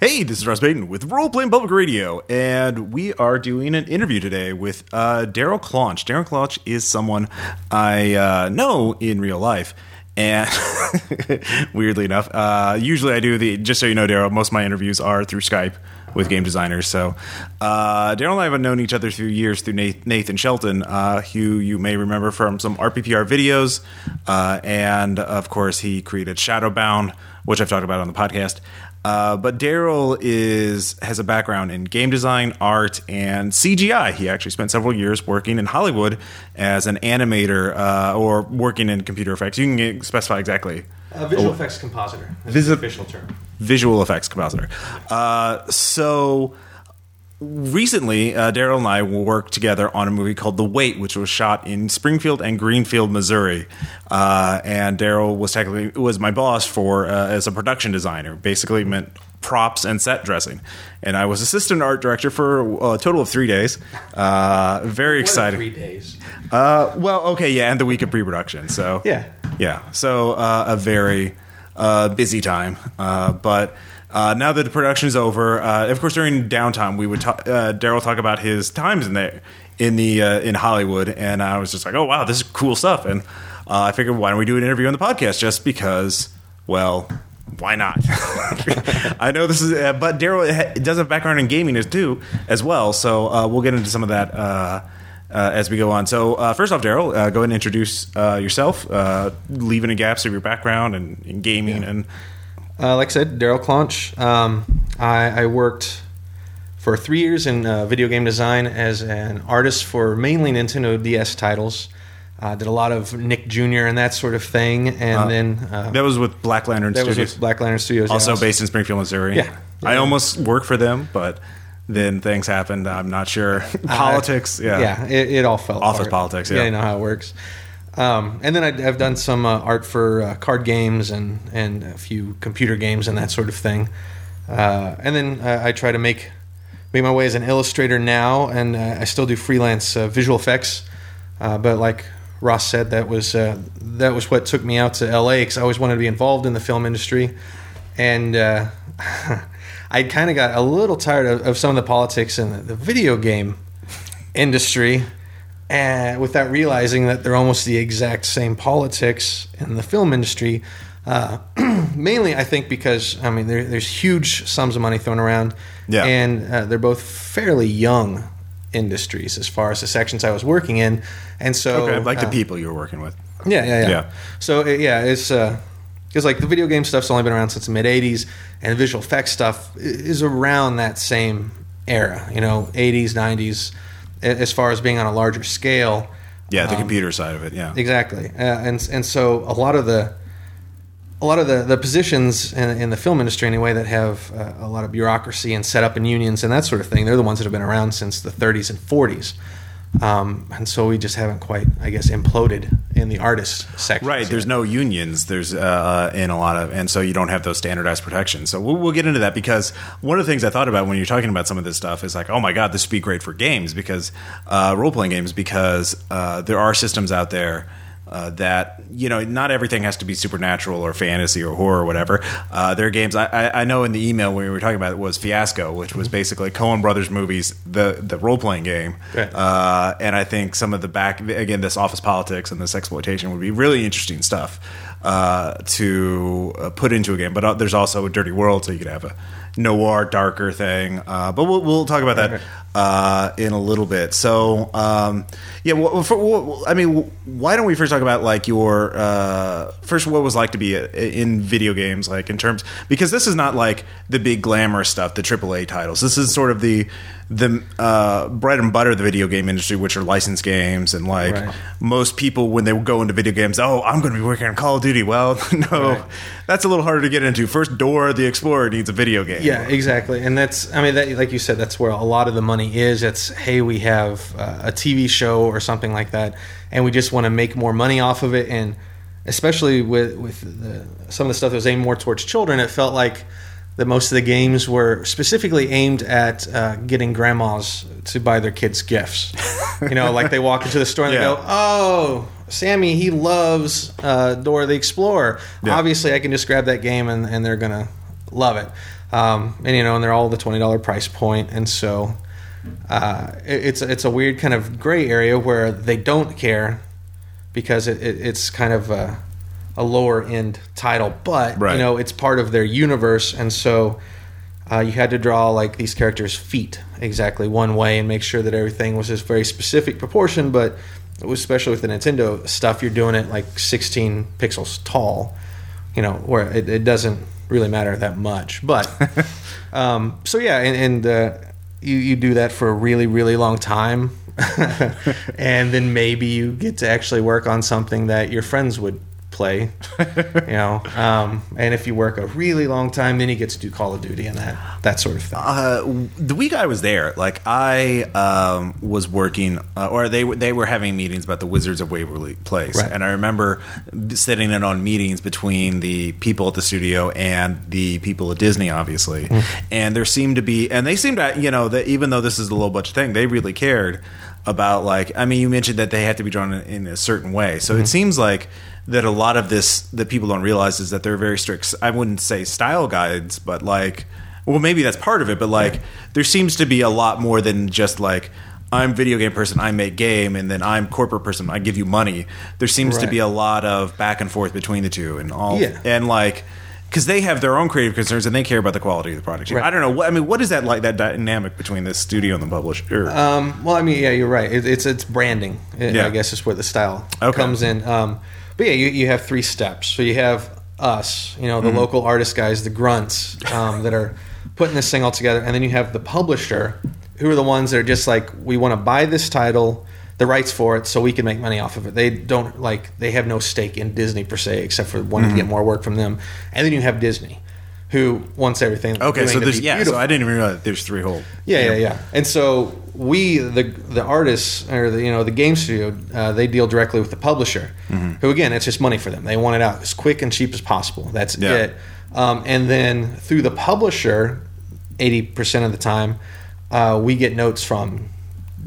Hey, this is Ross Payton with Role Playing Public Radio, and we are doing an interview today with uh, Daryl Claunch. Daryl Claunch is someone I uh, know in real life, and weirdly enough, uh, usually I do the. Just so you know, Daryl, most of my interviews are through Skype with game designers. So, uh, Daryl and I have known each other through years through Nathan Shelton, uh, who you may remember from some RPPR videos, uh, and of course, he created Shadowbound, which I've talked about on the podcast. Uh, but Daryl is has a background in game design, art, and CGI. He actually spent several years working in Hollywood as an animator uh, or working in computer effects. You can specify exactly. Uh, visual effects compositor. That's the official term. Visual effects compositor. Uh, so recently, uh, Daryl and I worked together on a movie called The Wait, which was shot in Springfield and Greenfield, Missouri. Uh, and Daryl was technically was my boss for uh, as a production designer. Basically, meant props and set dressing. And I was assistant art director for a total of three days. Uh, very exciting. Three days. Uh, well, okay, yeah, and the week of pre-production. So yeah, yeah. So uh, a very busy time, but. Uh, now that the production is over, uh, of course, during downtime, we would talk, uh, Daryl talk about his times in there in the uh, in Hollywood, and I was just like, oh wow, this is cool stuff, and uh, I figured why don't we do an interview on the podcast just because, well. Why not? I know this is, uh, but Daryl does have background in gaming as too, as well. So we'll get into some of that uh, as we go on. So, uh, first off, Daryl, uh, go ahead and introduce yourself, leaving the gaps of your background and in gaming yeah. and uh, like I said, Daryl Claunch. Um, I, I, worked for three years in uh, video game design as an artist for mainly Nintendo DS titles. Uh, did a lot of Nick Jr. and that sort of thing, and uh, then uh, that was with Black Lantern that Studios. was with Black Lantern Studios, also yeah, based in Springfield, Missouri. Yeah, I almost worked for them, but then things happened. I'm not sure. politics, yeah, yeah, it, it all fell. Office apart. politics, yeah. yeah, you know how it works. Um, and then I, have done some uh, art for uh, card games and, and a few computer games and that sort of thing. Uh, and then uh, I try to make make my way as an illustrator now, and uh, I still do freelance uh, visual effects. but like Ross said, that was that was what took me out to LA because I always wanted to be involved in the film industry, and I kind of got a little tired of, of, some of the politics in the, the video game industry and without realizing that they're almost the exact same politics in the film industry. Uh, mainly, I think because I mean there, there's huge sums of money thrown around, yeah. and uh, they're both fairly young industries as far as the sections I was working in, and so okay, like uh, the people you were working with. Yeah, yeah, yeah. yeah. So yeah, it's because uh, like the video game stuff's only been around since the mid '80s, and the visual effects stuff is around that same era. You know, '80s, '90s as far as being on a larger scale. Yeah, the um, computer side of it. Yeah, exactly. Uh, and and so a lot of the a lot of the, the positions in, in the film industry anyway that have uh, a lot of bureaucracy and set up in unions and that sort of thing they're the ones that have been around since the 30s and 40s um, and so we just haven't quite, I guess, imploded in the artist section. Right. There's no unions. There's uh, in a lot of, and so you don't have those standardized protections. So we'll, we'll, get into that because one of the things I thought about when you're talking about some of this stuff is like, oh my god, this would be great for games because uh, role playing games because uh, there are systems out there uh, that you know not everything has to be supernatural or fantasy or horror or whatever. Uh, there are games I, I, know in the email when we were talking about it was Fiasco, which was basically Coen Brothers movies, the the role playing game. Right. Uh, and I think some of the back again this office politics and this exploitation would be really interesting stuff uh, to uh, put into a game. But uh, there's also a Dirty World, so you could have a noir, darker thing. Uh, but we'll, we'll talk about that uh, in a little bit. So, um, yeah, well, for, well, I mean, why don't we first talk about like your uh, first what it was like to be in video games, like in terms because this is not like the big glamour stuff, the AAA titles. This is sort of the the uh, bread and butter of the video game industry, which are licensed games, and like right. most people when they go into video games, oh, I'm going to be working on Call of Duty. Well, no, right. that's a little harder to get into. First, Dora the Explorer needs a video game. Yeah, exactly, and that's I mean, that, like you said, that's where a lot of the money is. It's hey, we have uh, a TV show or something like that, and we just want to make more money off of it, and especially with with the, some of the stuff that was aimed more towards children, it felt like that most of the games were specifically aimed at uh, getting grandmas to buy their kids gifts. you know, like they walk into the store and yeah. they go, "Oh, Sammy, he loves uh, Dora the Explorer. Yeah. Obviously, I can just grab that game and, and they're gonna love it." um, and you know, and they're all the twenty dollar price point, and so uh, it, it's it's a weird kind of gray area where they don't care because it, it, it's kind of a, a lower end title, but Right. you know, it's part of their universe, and so. Uh, you had to draw like these characters' feet exactly one way and make sure that everything was this very specific proportion. But especially with the Nintendo stuff, you're doing it like 16 pixels tall, you know, where it, it doesn't really matter that much. But um, so yeah, and, and uh, you you do that for a really really long time, and then maybe you get to actually work on something that your friends would play, you know. Um, and if you work a really long time, then you get to do Call of Duty and that that sort of thing. Uh, the week I was there, like I um, was working, uh, or they were they were having meetings about the Wizards of Waverly Place, Right. and I remember sitting in on meetings between the people at the studio and the people at Disney, obviously, Mm-hmm. and there seemed to be, and they seemed to, you know, that even though this is a low budget thing, they really cared about like, I mean, you mentioned that they have to be drawn in, in a certain way, so Mm-hmm. it seems like that a lot of this that people don't realize is that they're very strict. I wouldn't say style guides, but like well maybe that's part of it but like there seems to be a lot more than just like i'm video game person i make game and then i'm corporate person i give you money there seems to be a lot of back and forth between the two and all Yeah. and like because they have their own creative concerns and they care about the quality of the product Right. i don't know what i mean what is that like that dynamic between the studio and the publisher Um, well, I mean, yeah, you're right. It, it's it's branding. I- Yeah. I guess is where the style Okay. comes in. Um, but yeah, you, you have three steps. So you have us, you know, the Mm-hmm. local artist guys, the grunts um, that are putting this thing all together, and then you have the publisher, who are the ones that are just like, we want to buy this title, the rights for it, so we can make money off of it. They don't like they have no stake in Disney per se, except for wanting to Mm-hmm. get more work from them. And then you have Disney, who wants everything. okay so there's yeah so i didn't even realize there's three whole Yeah, yeah, yeah. And so we, the the artists or the you know the game studio, uh, they deal directly with the publisher, who again, it's just money for them. They want it out as quick and cheap as possible. That's Yeah. it. Um, and then through the publisher, eighty percent of the time, uh, we get notes from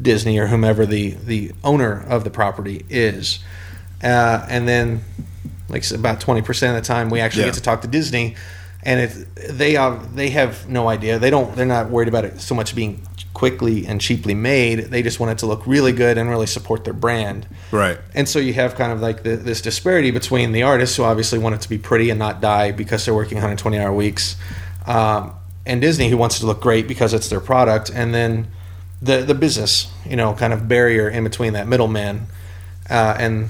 Disney or whomever the the owner of the property is, uh, and then like about twenty percent of the time, we actually Yeah. get to talk to Disney, and it, they uh, they have no idea. They don't. They're not worried about it so much being quickly and cheaply made. They just want it to look really good and really support their brand. right And so you have kind of like the, this disparity between the artists who obviously want it to be pretty and not die because they're working 120 hour weeks, um, and Disney who wants it to look great because it's their product, and then the the business, you know, kind of barrier in between that middleman, uh, and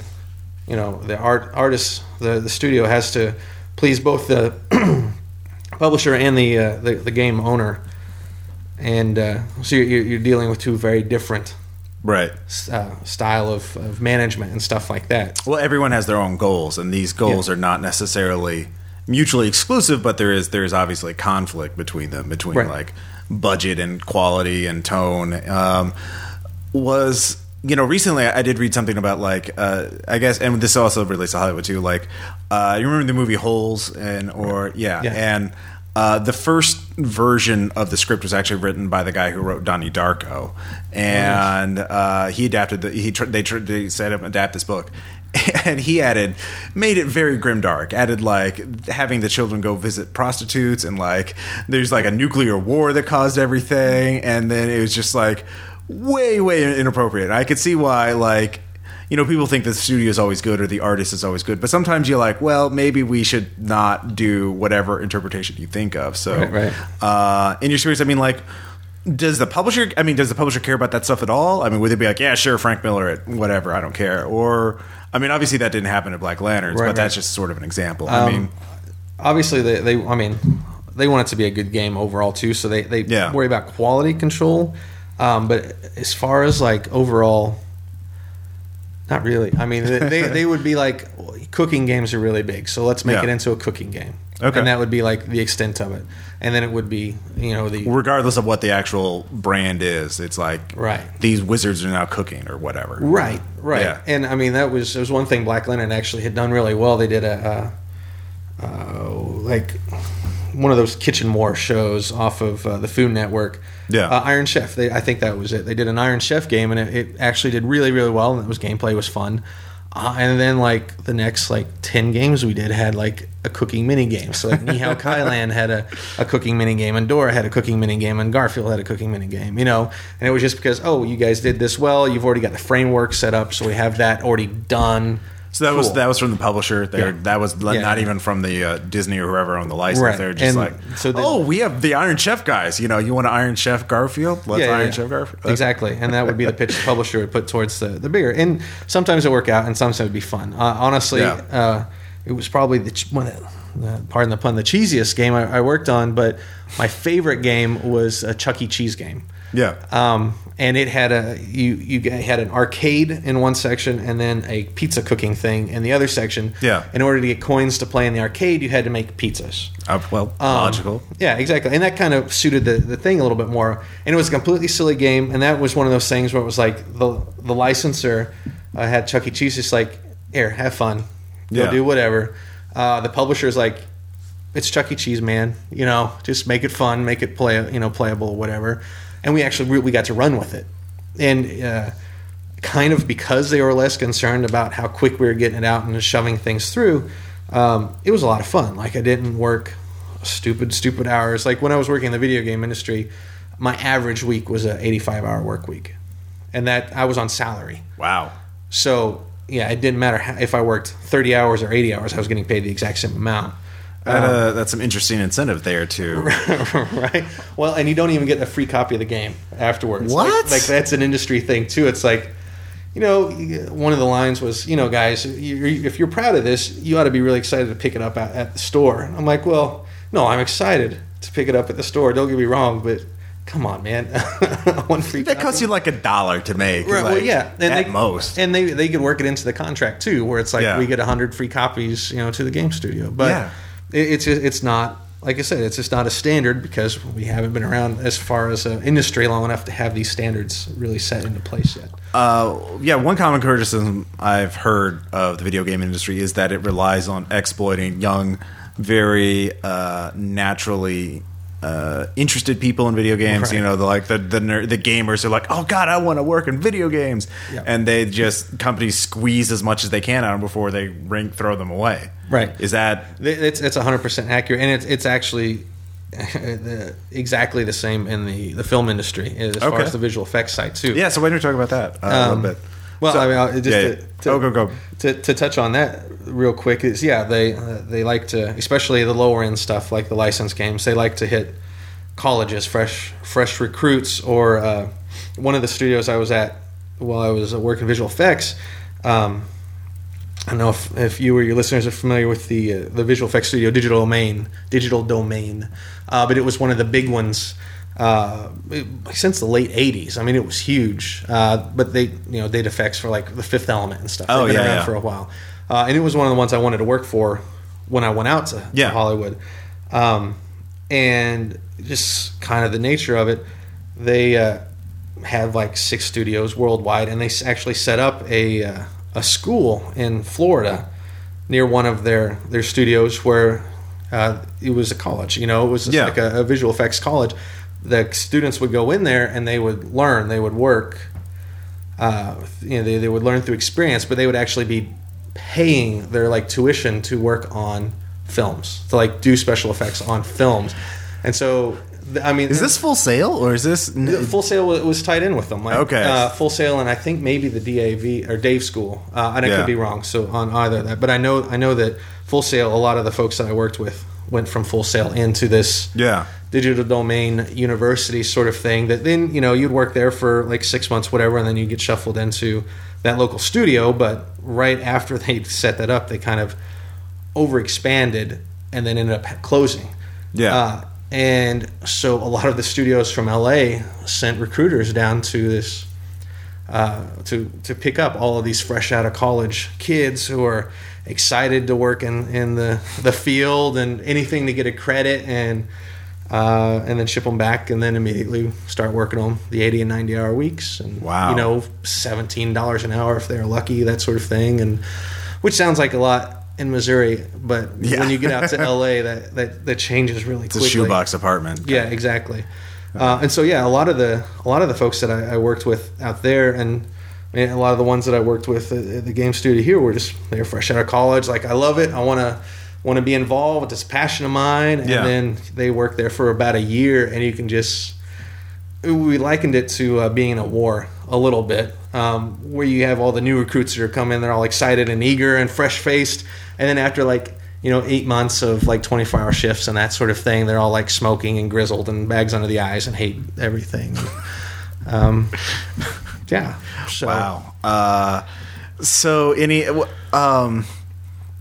you know the art artist, the the studio has to please both the publisher and the uh, the, the game owner, and uh, so you're, you're dealing with two very different right uh, style of, of management and stuff like that. Well, everyone has their own goals, and these goals Yeah. are not necessarily mutually exclusive, but there is there is obviously conflict between them, between Right. like budget and quality and tone. Um, was you know recently I did read something about like uh, I guess, and this also relates to Hollywood too. Like uh, you remember the movie Holes and or yeah, Yeah. and. Uh, the first version of the script was actually written by the guy who wrote Donnie Darko, and uh, he adapted the he tr- they tr- they adapt this book, and he added made it very grimdark. Added like having the children go visit prostitutes, and like there's like a nuclear war that caused everything, and then it was just like way way inappropriate. I could see why like you know, people think the studio is always good or the artist is always good, but sometimes you're like, well, maybe we should not do whatever interpretation you think of. So, Right, right. Uh, in your experience, I mean, like, does the publisher? I mean, does the publisher care about that stuff at all? I mean, would they be like, yeah, sure, Frank Miller, it, whatever, I don't care, or I mean, obviously that didn't happen at Black Lanterns, Right, but that's just sort of an example. I Um, mean, Obviously, they, they I mean, they want it to be a good game overall too, so they, they Yeah. worry about quality control. Um, but as far as like overall, not really. I mean, they, they, they would be like cooking games are really big, so let's make Yeah. it into a cooking game. Okay. and that would be like the extent of it, and then it would be you know the regardless of what the actual brand is, it's like Right. these wizards are now cooking or whatever. Right, right. Yeah. And I mean, that was, it was one thing Black Lantern actually had done really well. They did a, uh, uh, like, one of those kitchen war shows off of uh, the Food Network. Yeah. Uh, Iron Chef. They, I think that was it. They did an Iron Chef game, and it, it actually did really, really well. And it was gameplay was fun. Uh, and then like the next like 10 games we did had like a cooking mini game. So like Ni Hao Kai-Lan had a, a cooking mini game and Dora had a cooking mini game and Garfield had a cooking mini game, you know. And it was just because, oh, you guys did this well. You've already got the framework set up. So we have that already done. So that was that was from the publisher. There, Yeah. that was Yeah. not even from the uh, Disney or whoever owned the license. Right. They're just And like, so oh, we have the Iron Chef guys. You know, you want to Iron Chef Garfield? Let's Iron Chef Garfield. Exactly, and that would be the pitch the publisher would put towards the, the bigger. And sometimes it work out, and sometimes it would be fun. Uh, honestly, Yeah. uh, it was probably the one of the, uh, pardon the pun, the cheesiest game I, I worked on. But my favorite game was a Chuck E. Cheese game. Yeah. Um, and it had a you you had an arcade in one section and then a pizza cooking thing in the other section. Yeah. In order to get coins to play in the arcade, you had to make pizzas. Uh, well, Um, logical. Yeah, exactly. And that kind of suited the, the thing a little bit more. And it was a completely silly game. And that was one of those things where it was like the the licensor uh, had Chuck E. Cheese just like, here, have fun. Go Yeah. do whatever. Uh, the publisher's like, it's Chuck E. Cheese, man. You know, just make it fun, make it play, you know, playable, whatever. And we actually we got to run with it. And uh, kind of because they were less concerned about how quick we were getting it out and shoving things through, um, it was a lot of fun. Like I didn't work stupid, stupid hours. Like when I was working in the video game industry, my average week was a 85 hour work week, and that I was on salary. Wow. So yeah, it didn't matter how, if I worked 30 hours or 80 hours. I was getting paid the exact same amount. That, uh, that's some interesting incentive there too. right? Well, and you don't even get a free copy of the game afterwards. Like- What? Like, that's an industry thing too. It's like, you know, one of the lines was, you know, guys, if you're proud of this, you ought to be really excited to pick it up at, at the store. I'm like, well, no, I'm excited to pick it up at the store. Don't get me wrong, but come on, man, one free. That copy. costs you like a dollar to make. Right, well, like, yeah, and at they, most. and they they could work it into the contract too, where it's like Yeah. we get hundred free copies, you know, to the game studio. But Yeah. It, it's it's not like I said, it's just not a standard because we haven't been around as far as an industry long enough to have these standards really set into place yet. Uh, yeah, one common criticism I've heard of the video game industry is that it relies on exploiting young, very uh, naturally uh, interested people in video games. Right. You know, the, like the the, ner- the gamers are like, oh god, I want to work in video games, Yeah. and they just companies squeeze as much as they can out of them before they ring, throw them away. Right. Is that It's it's hundred percent accurate, and it's it's actually the, exactly the same in the the film industry as far as the visual effects side too. yeah? So why don't you talk about that uh, a Um, little bit? Well, So- I mean, just yeah, to, to, oh, go go. to, to touch on that real quick is yeah they uh, they like to especially the lower end stuff like the license games they like to hit colleges fresh fresh recruits or uh, one of the studios I was at while I was working visual effects um, I don't know if, if you or your listeners are familiar with the uh, the visual effects studio Digital Domain Digital Domain uh, but it was one of the big ones uh, since the late '80s. I mean, it was huge. Uh, but they, you know, did effects for like the Fifth Element and stuff. Oh, yeah, around yeah. for a while, uh, and it was one of the ones I wanted to work for when I went out to, to Hollywood. Um, and just kind of the nature of it, they uh, have like six studios worldwide, and they actually set up a uh, a school in Florida near one of their their studios where uh, it was a college. You know, it was just Yeah. like a, a visual effects college. The students would go in there and they would learn. They would work. Uh, you know, they, they would learn through experience, but they would actually be paying their like tuition to work on films to like do special effects on films. And so, I mean, Is this full sail or is this? Full Sail? was, was tied in with them. Like, Okay. Uh, Full Sail, and I think maybe the DAV or Dave School. Uh, and I Yeah. could be wrong. So on either of that, but I know I know that Full Sail. A lot of the folks that I worked with went from Full Sail into this yeah. digital domain university sort of thing. That then you know you'd work there for like six months, whatever, and then you get shuffled into that local studio. But right after they set that up, they kind of overexpanded and then ended up closing. Yeah. Uh, and so a lot of the studios from LA sent recruiters down to this uh, to to pick up all of these fresh out of college kids who are excited to work in, in the the field and anything to get a credit and uh, and then ship them back and then immediately start working on the 80 and 90 hour weeks and Wow. you know $17 an hour if they're lucky that sort of thing and which sounds like a lot in Missouri but Yeah. when you get out to LA that that, that changes really It's a shoebox apartment. yeah, exactly. Uh, and so yeah, a lot of the a lot of the folks that I, I worked with out there, and a lot of the ones that I worked with at, the game studio here were just they were fresh out of college. Like I love it. I want to want to be involved. It's a passion of mine. And Yeah. then they work there for about a year, and you can just we likened it to uh, being in a war a little bit, um, where you have all the new recruits that are coming, they're all excited and eager and fresh faced, and then after like you know eight months of like twenty four hour shifts and that sort of thing, they're all like smoking and grizzled and bags under the eyes and hate everything. um, yeah. So, Wow. Uh, so any um,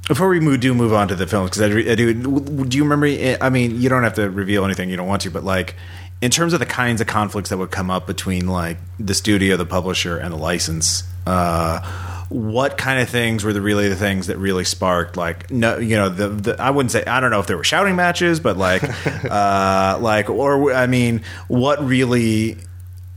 before we move, do move on to the films because I, I do. Do you remember? I mean, you don't have to reveal anything you don't want to, but like in terms of the kinds of conflicts that would come up between like the studio, the publisher, and the license. Uh, what kind of things were the really the things that really sparked like no you know the, the I wouldn't say I don't know if there were shouting matches but like uh like or I mean what really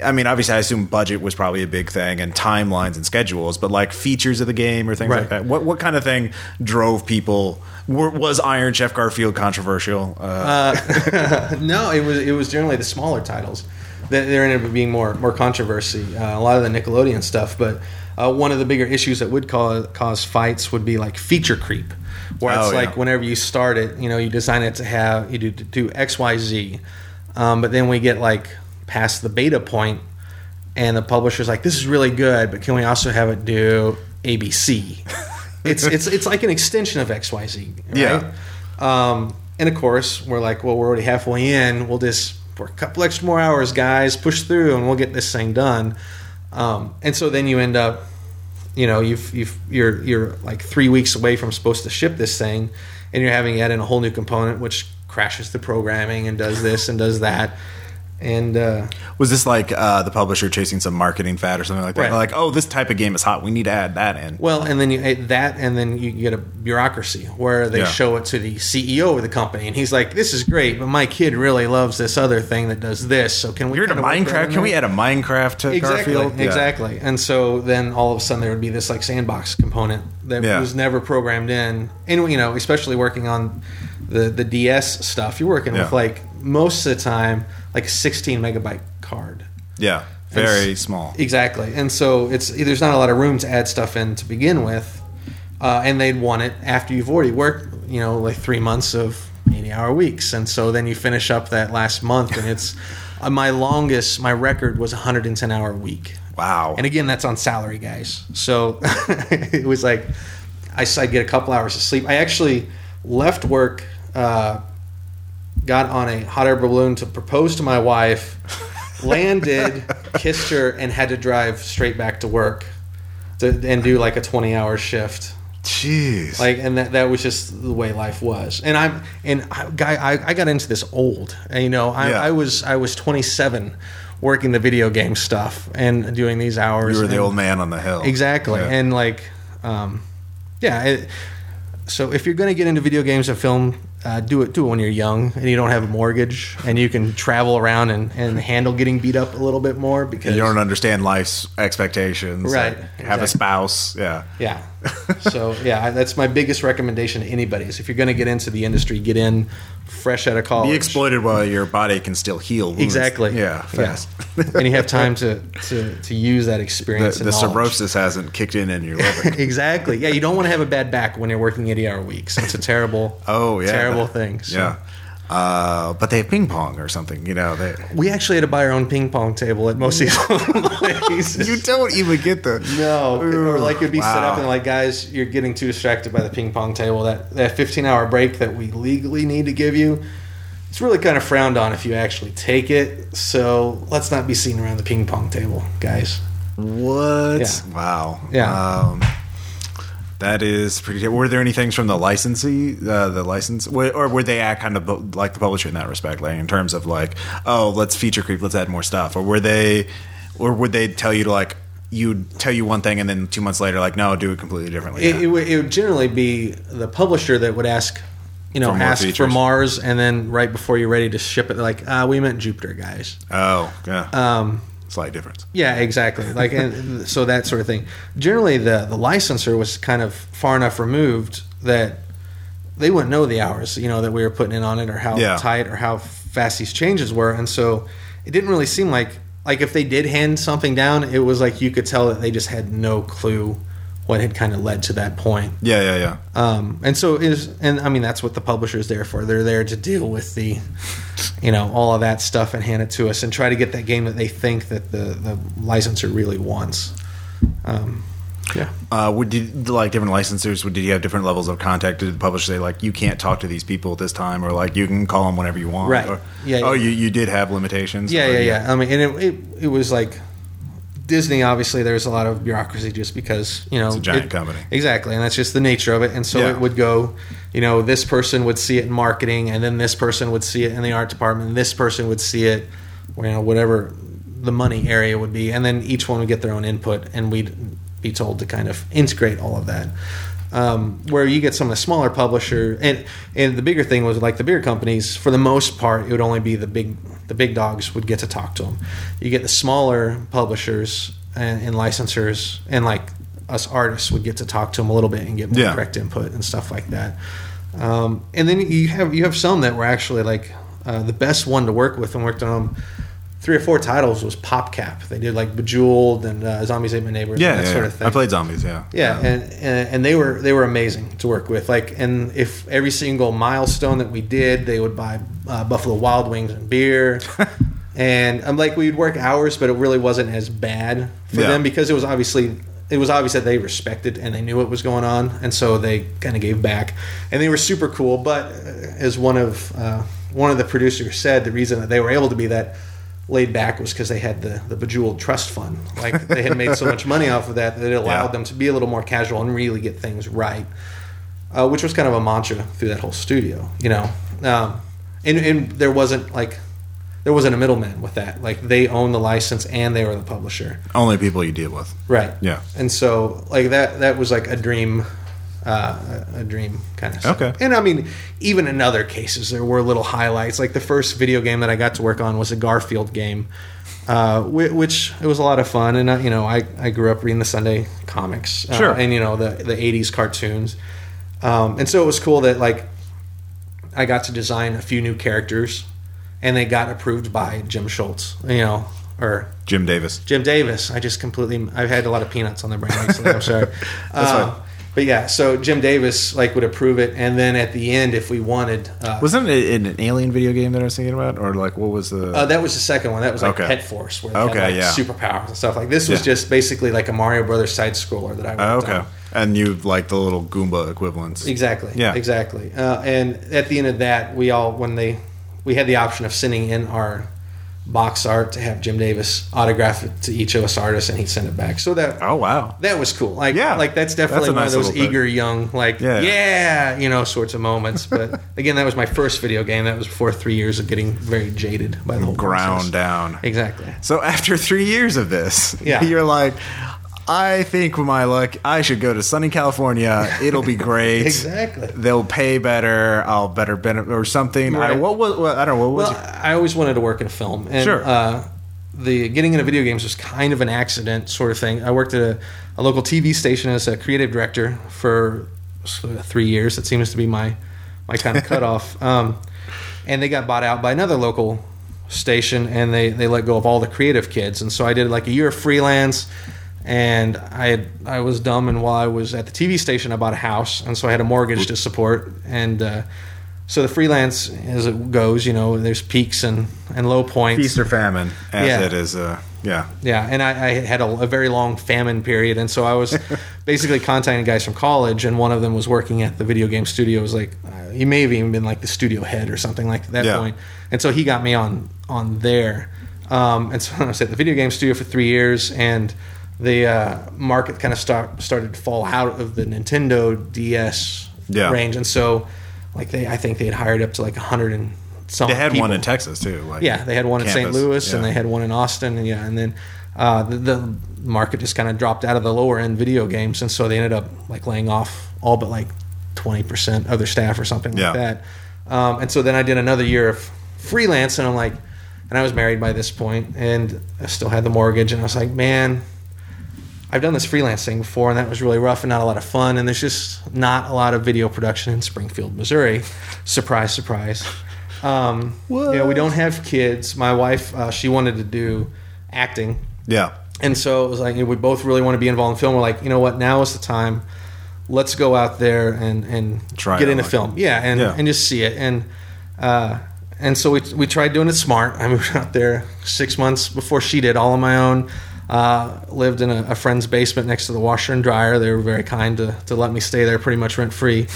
I mean, obviously, I assume budget was probably a big thing, and timelines and schedules. But like features of the game or things Right. like that. What what kind of thing drove people? Was Iron Chef Garfield controversial? Uh, no, it was it was generally the smaller titles that there ended up being more more controversy. Uh, a lot of the Nickelodeon stuff, but uh, one of the bigger issues that would cause cause fights would be like feature creep, where Oh, it's yeah. like whenever you start it, you know, you design it to have you do do X Y Z, um, but then we get like past the beta point, and the publisher's like, "This is really good, but can we also have it do ABC?" it's it's it's like an extension of X Y Z, right? Yeah. Um, and of course, we're like, well, we're already halfway in. We'll just for a couple extra more hours, guys, push through, and we'll get this thing done. Um, and so then you end up, you know, you've you've you're you're like three weeks away from supposed to ship this thing, and you're having add in a whole new component, which crashes the programming and does this and does that. And uh, was this like uh, the publisher chasing some marketing fad or something like that? Right. Like, oh, this type of game is hot. We need to add that in. Well, and then you that, and then you get a bureaucracy where they Yeah. show it to the CEO of the company, and he's like, "This is great, but my kid really loves this other thing that does this. So can we? You're in a kinda work that Minecraft. Can we add a Minecraft to Exactly, Garfield? Yeah. exactly. And so then all of a sudden there would be this like sandbox component that Yeah. was never programmed in. And you know, especially working on the the DS stuff, you're working with like most of the time like a 16 megabyte card. Yeah, very small. Exactly, and so it's there's not a lot of room to add stuff in to begin with, uh, and they'd want it after you've already worked, you know, like three months of 80 hour weeks, and so then you finish up that last month, and it's uh, my longest, my record was 110 hour week, Wow. and again that's on salary, guys. So it was like I I'd get a couple hours of sleep. I actually left work. Uh, got on a hot air balloon to propose to my wife, landed, kissed her, and had to drive straight back to work to, and do like a 20 hour shift. Jeez. Like, and that, that was just the way life was. And I'm, and I, guy, I, I got into this old, and, you know, I, Yeah. I was, I was 27 working the video game stuff and doing these hours. you were the and- old man on the hill. Exactly. Yeah. And like, um, yeah. It, so if you're going to get into video games and film, uh, do it do it when you're young and you don't have a mortgage and you can travel around and, and handle getting beat up a little bit more because you don't understand life's expectations. Right, Have a spouse. Yeah. yeah. so yeah, that's my biggest recommendation to anybody is if you're going to get into the industry, get in fresh out of college. Be exploited while your body can still heal. wounds. Exactly. Yeah. Fast. and you have time to, to, to use that experience. the and knowledge. cirrhosis hasn't kicked in in your liver. exactly. Yeah, you don't want to have a bad back when you're working 80 hour weeks. It's a terrible, Oh yeah. terrible thing. So. Yeah. Uh, but they have ping pong or something. You know. They, We actually had to buy our own ping pong table at most of these places. you don't even get the no, or like it'd be set up and like, guys, you're getting too distracted by the ping pong table. That that 15 hour break that we legally need to give you, it's really kind of frowned on if you actually take it. So let's not be seen around the ping pong table, guys. What? Yeah. Wow. Yeah. Um, that is pretty. Were there any things from the licensee, uh, the license, or were they act kind of like the publisher in that respect, like in terms of like, oh, let's feature creep, let's add more stuff, or were they, or would they tell you to like, you tell you one thing and then two months later, like, no, do it completely differently. It, it, would, it would generally be the publisher that would ask, you know, For ask for. Mars, and then right before you're ready to ship it, they're like, uh, we meant Jupiter, guys. oh, yeah, Um, slight difference. Yeah, exactly. Like, and so that sort of thing. Generally, the the licensor was kind of far enough removed that they wouldn't know the hours, you know, that we were putting in on it, or how Yeah. tight or how fast these changes were, and so it didn't really seem like like if they did hand something down, it was like you could tell that they just had no clue what had kind of led to that point. Yeah, yeah, yeah. Um, and so is and I mean that's what the publisher's there for. They're there to deal with the, you know, all of that stuff and hand it to us and try to get that game that they think that the the licensor really wants. Um, yeah. Uh, would you like different licensors? Would did you have different levels of contact? Did the publisher say like you can't talk to these people at this time, or like you can call them whenever you want? Right. Or, Yeah, Oh, yeah. you you did have limitations. Yeah, Or yeah, you- yeah. I mean, and it, it it was like Disney. Obviously, there's a lot of bureaucracy just because you know It's a giant it- company. Exactly, and that's just the nature of it. And so Yeah. it would go, you know, this person would see it in marketing, and then this person would see it in the art department, and this person would see it, you know, whatever the money area would be, and then each one would get their own input, and we'd be told to kind of integrate all of that. Um, where you get some of the smaller publisher, and and the bigger thing was like the bigger companies. For the most part, it would only be the big the big dogs would get to talk to them. You get the smaller publishers and, and licensors, and like us artists would get to talk to them a little bit and get more Yeah. direct input and stuff like that. Um, and then you have you have some that were actually like uh, the best one to work with and worked on them. Three or four titles was PopCap. They did like Bejeweled and uh, Zombies Ate My Neighbors, Yeah, and that yeah, sort yeah. of thing. I played zombies. Yeah, Yeah, and, and and they were they were amazing to work with. Like, and if every single milestone that we did, they would buy uh, Buffalo Wild Wings and beer. and I'm like, we'd work hours, but it really wasn't as bad for Yeah. them because it was obviously it was obvious that they respected and they knew what was going on, and so they kind of gave back, and they were super cool. But uh, as one of uh, one of the producers said, the reason that they were able to be that laid back was because they had the, the Bejeweled Trust Fund. Like they had made so much money off of that that it allowed Yeah. them to be a little more casual and really get things right, uh, which was kind of a mantra through that whole studio, you know. Um, and, and there wasn't like there wasn't a middleman with that. Like they owned the license and they were the publisher, only people you deal with. right? Yeah. And so like that that was like a dream. Uh, a dream kind of stuff. Okay. And I mean, even in other cases, there were little highlights. Like the first video game that I got to work on was a Garfield game, uh, which it was a lot of fun. And uh, you know, I, I grew up reading the Sunday comics, uh, Sure. and you know the the '80s cartoons, um, and so it was cool that like I got to design a few new characters, and they got approved by Jim Schultz, you know, or Jim Davis. Jim Davis. I just completely. I've had a lot of peanuts on the brain recently. I'm sorry. That's Uh, fine. But yeah, so Jim Davis like would approve it, and then at the end, if we wanted, uh, Wasn't it an alien video game that I was thinking about, or like what was the? uh, that was the second one. That was like Okay. Pet Force, where Okay, had like yeah. superpowers and stuff. Like this was Yeah. just basically like a Mario Brothers side scroller that I worked okay, on. and you like the little Goomba equivalents. Exactly. Yeah. Exactly. Uh, and at the end of that, we all when they we had the option of sending in our box art to have Jim Davis autograph it to each of us artists, and he'd send it back. So that Oh wow. that was cool. Like Yeah. like that's definitely That's one nice of those bit. eager young like Yeah. yeah. you know sorts of moments. But again, that was my first video game. That was before three years of getting very jaded by the whole Ground process. down. Exactly. So after three years of this, Yeah. you're like, I think with my luck, I should go to sunny California. It'll be great. Exactly. They'll pay better. I'll better benefit or something. I, what was? What, I don't know. What was? Well, I always wanted to work in a film, and Sure. uh, the getting into video games was kind of an accident sort of thing. I worked at a, a local TV station as a creative director for sort of three years. That seems to be my my kind of cutoff. Um, and they got bought out by another local station, and they they let go of all the creative kids. And so I did like a year of freelance. And I had, I was dumb, and while I was at the TV station, I bought a house, and so I had a mortgage to support. And uh, so the freelance, as it goes, you know, there's peaks and, and low points. Feast or famine, as Yeah. it is. Uh, yeah. Yeah, and I, I had a, a very long famine period, and so I was basically contacting guys from college, and one of them was working at the video game studio. It was like uh, he may have even been like the studio head or something like that Yeah. point, and so he got me on on there. Um, and so I was at the video game studio for three years, and the uh, market kind of start, started to fall out of the Nintendo DS Yeah. range, and so like they, I think they had hired up to like a hundred and some. They had one in Texas too. Like Yeah, they had one in St. campus. Louis and they had one in Austin, and yeah, and then uh, the, the market just kind of dropped out of the lower end video games, and so they ended up like laying off all but like twenty percent of their staff or something Yeah. like that. Um, and so then I did another year of freelance, and I'm like, and I was married by this point, and I still had the mortgage, and I was like, man. I've done this freelance thing before, and that was really rough and not a lot of fun. And there's just not a lot of video production in Springfield, Missouri. Surprise, surprise. Um, What? Yeah, we don't have kids. My wife, uh, she wanted to do acting. Yeah. And so it was like we both really want to be involved in film. We're like, you know what? Now is the time. Let's go out there and and Try get it into out. film. Yeah, and Yeah. and just see it. And uh, and so we we tried doing it smart. I moved out there six months before she did, all on my own. Uh, lived in a, a friend's basement next to the washer and dryer. They were very kind to to let me stay there, pretty much rent free.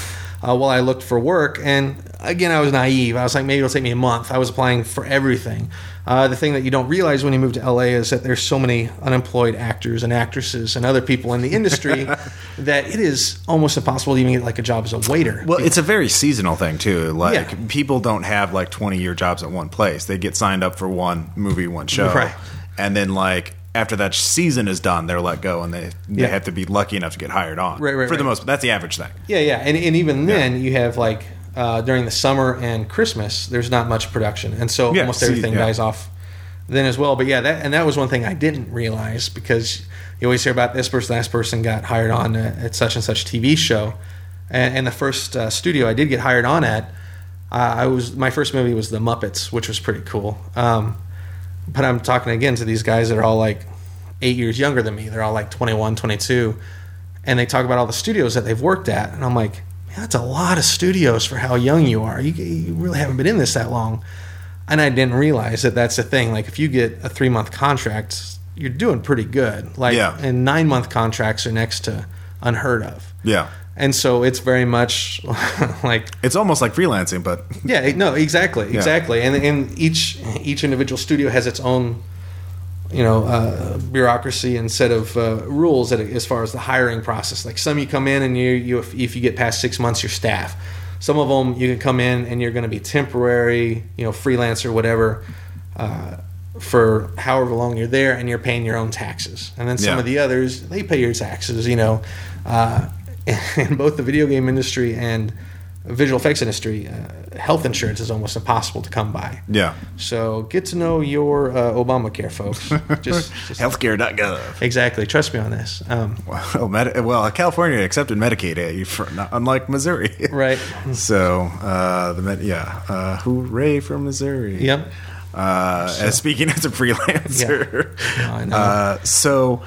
Uh, while I looked for work, and again, I was naive. I was like, maybe it'll take me a month. I was applying for everything. Uh, the thing that you don't realize when you move to LA is that there's so many unemployed actors and actresses and other people in the industry that it is almost impossible to even get like a job as a waiter. Well, it's a very seasonal thing too. Like Yeah. people don't have like twenty year jobs at one place. They get signed up for one movie, one show, Right. and then like after that season is done, they're let go, and they they Yeah. have to be lucky enough to get hired on. Right, right, For the right. most, that's the average thing. Yeah, yeah, and, and even then you have like uh, during the summer and Christmas, there's not much production, and so Yeah, almost see, everything yeah. dies off then as well. But yeah, that and that was one thing I didn't realize because you always hear about this person, that person got hired on at, at such and such TV show, and, and the first uh, studio I did get hired on at, uh, I was my first movie was The Muppets, which was pretty cool. Um, but I'm talking again to these guys that are all like eight years younger than me. They're all like 21, 22. And they talk about all the studios that they've worked at. And I'm like, man, that's a lot of studios for how young you are. You, you really haven't been in this that long. And I didn't realize that that's the thing. Like, if you get a three month contract, you're doing pretty good. Like, Yeah. and nine month contracts are next to unheard of. Yeah, And so it's very much like it's almost like freelancing, but yeah, no, exactly, exactly. And and each each individual studio has its own, you know, uh, bureaucracy and set of uh, rules that, as far as the hiring process. Like some you come in and you you if, if you get past six months, your staff. Some of them you can come in and you're going to be temporary, you know, freelancer, whatever. Uh, for however long you're there, and you're paying your own taxes, and then some Yeah. of the others they pay your taxes. You know, uh, in both the video game industry and visual effects industry, uh, health insurance is almost impossible to come by. yeah, So get to know your uh, Obamacare, folks. Just, just healthcare.gov. exactly. Trust me on this. Um, Well, Medi- well, California accepted Medicaid, eh, for, not, unlike Missouri. right. So, uh, the med- yeah, uh, hooray for Missouri. Yep. Uh, as speaking as a freelancer. No, I know. Uh, so,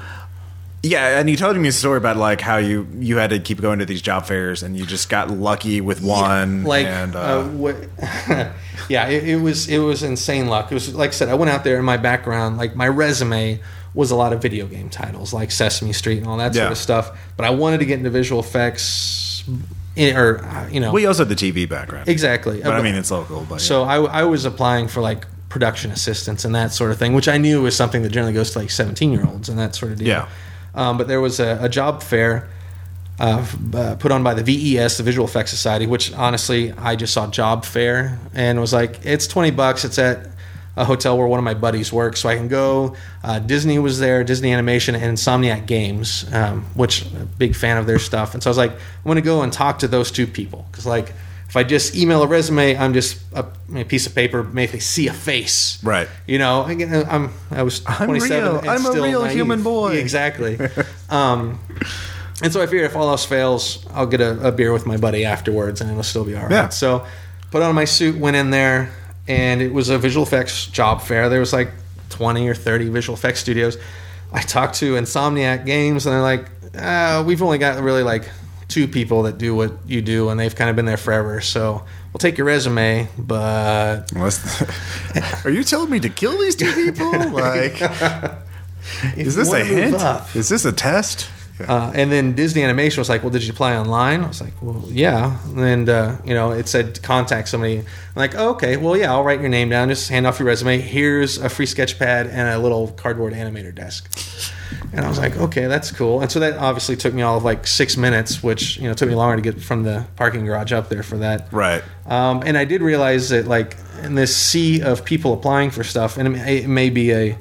yeah, and you told me a story about like how you you had to keep going to these job fairs and you just got lucky with one. like and, uh, uh, what, yeah it, it was it was insane luck it was like i said i went out there in my background like my resume was a lot of video game titles like sesame street and all that sort Yeah. of stuff but i wanted to get into visual effects in, or uh, you know we also had the TV background. exactly But I mean, it's local. But so I, I was applying for like production assistants and that sort of thing, which I knew was something that generally goes to like 17 year olds and that sort of deal. Yeah. Um, but there was a, a job fair uh, uh, put on by the VES, the Visual Effects Society, which honestly I just saw job fair and was like, it's 20 bucks. It's at a hotel where one of my buddies works, so I can go. Uh, Disney was there, Disney Animation, and Insomniac Games, um, which a big fan of their stuff. And so I was like, I'm going to go and talk to those two people because like. If I just email a resume, I'm just a, a piece of paper. Maybe they see a face, Right. You know, again, I'm I was I'm 27. real. I'm a real naive. human boy. Exactly. um, and so I figured if all else fails, I'll get a, a beer with my buddy afterwards, and it'll still be all right. Yeah. So, put on my suit, went in there, and it was a visual effects job fair. There was like 20 or 30 visual effects studios. I talked to Insomniac Games, and they're like, uh, "We've only got really like two people that do what you do, and they've kind of been there forever. So we'll take your resume, but are you telling me to kill these two people? Like, is this a hint? up- Is this a test? Uh, and then Disney Animation was like, "Well, did you apply online?" I was like, "Well, yeah." And uh, you know, it said contact somebody. I'm like, oh, "Okay, well, yeah, I'll write your name down. Just hand off your resume. Here's a free sketch pad and a little cardboard animator desk." And I was like, "Okay, that's cool." And so that obviously took me all of like six minutes, which you know took me longer to get from the parking garage up there for that. Right. Um, and I did realize that, like, in this sea of people applying for stuff, and it may, it may be a,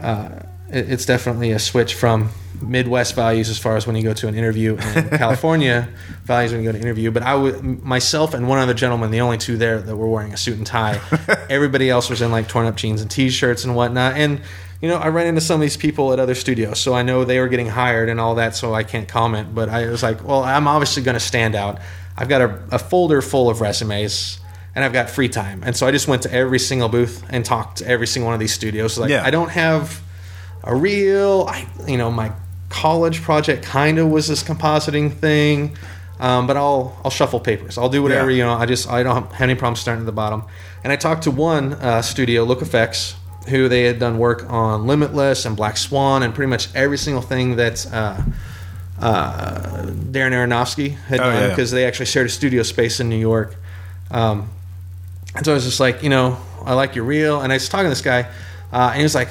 uh, it's definitely a switch from Midwest values as far as when you go to an interview, and California values when you go to an interview. But I would myself and one other gentleman, the only two there that were wearing a suit and tie. Everybody else was in like torn up jeans and t-shirts and whatnot. And you know, I ran into some of these people at other studios, so I know they were getting hired and all that. So I can't comment, but I was like, well, I'm obviously going to stand out. I've got a, a folder full of resumes and I've got free time. And so I just went to every single booth and talked to every single one of these studios. Like Yeah. I don't have a reel. I, you know, my college project kind of was this compositing thing. Um, but I'll I'll shuffle papers. I'll do whatever Yeah. you know. I just I don't have any problem starting at the bottom. And I talked to one uh, studio, Look Effects, who they had done work on Limitless and Black Swan and pretty much every single thing that's uh, uh, Darren Aronofsky had Oh, done yeah, yeah. because they actually shared a studio space in New York. Um, and so I was just like, you know, I like your reel. And I was talking to this guy, uh, and he was like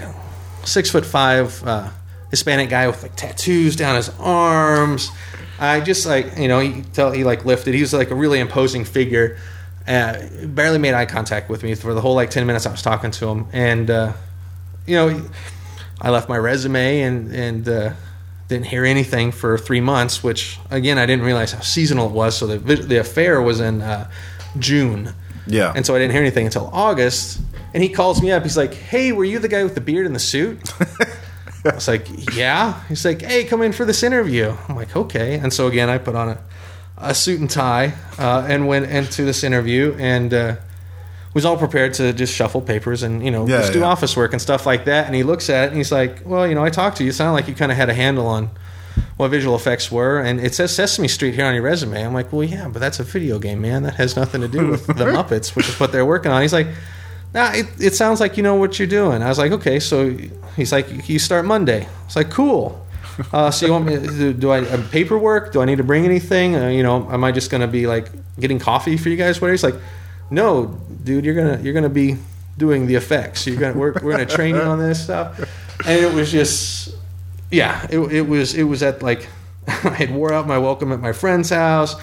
six foot five uh, Hispanic guy with like tattoos down his arms. I just like, you know, he tell he like lifted. He was like a really imposing figure. Uh, barely made eye contact with me for the whole like ten minutes I was talking to him, and uh, you know, I left my resume and and uh, didn't hear anything for three months. Which again, I didn't realize how seasonal it was. So the the affair was in uh, June. Yeah. And so I didn't hear anything until August. And he calls me up. He's like, "Hey, were you the guy with the beard and the suit?" I was like, "Yeah." He's like, "Hey, come in for this interview." I'm like, "Okay." And so again, I put on a, a suit and tie uh, and went into this interview and uh, was all prepared to just shuffle papers and you know Yeah, just do yeah. office work and stuff like that. And he looks at it and he's like, "Well, you know, I talked to you. You sound like you kind of had a handle on." What visual effects were, and it says Sesame Street here on your resume. I'm like, well, yeah, but that's a video game, man. That has nothing to do with the Muppets, which is what they're working on. He's like, nah, it, it sounds like you know what you're doing. I was like, okay, so he's like, you start Monday. It's like, cool. Uh, so you want me to do, I uh, paperwork? Do I need to bring anything? Uh, you know, am I just gonna be like getting coffee for you guys? Whatever. He's like, no, dude, you're gonna you're gonna be doing the effects. You're gonna we're, we're gonna train you on this stuff. And it was just, yeah, it, it was it was at like I had wore out my welcome at my friend's house.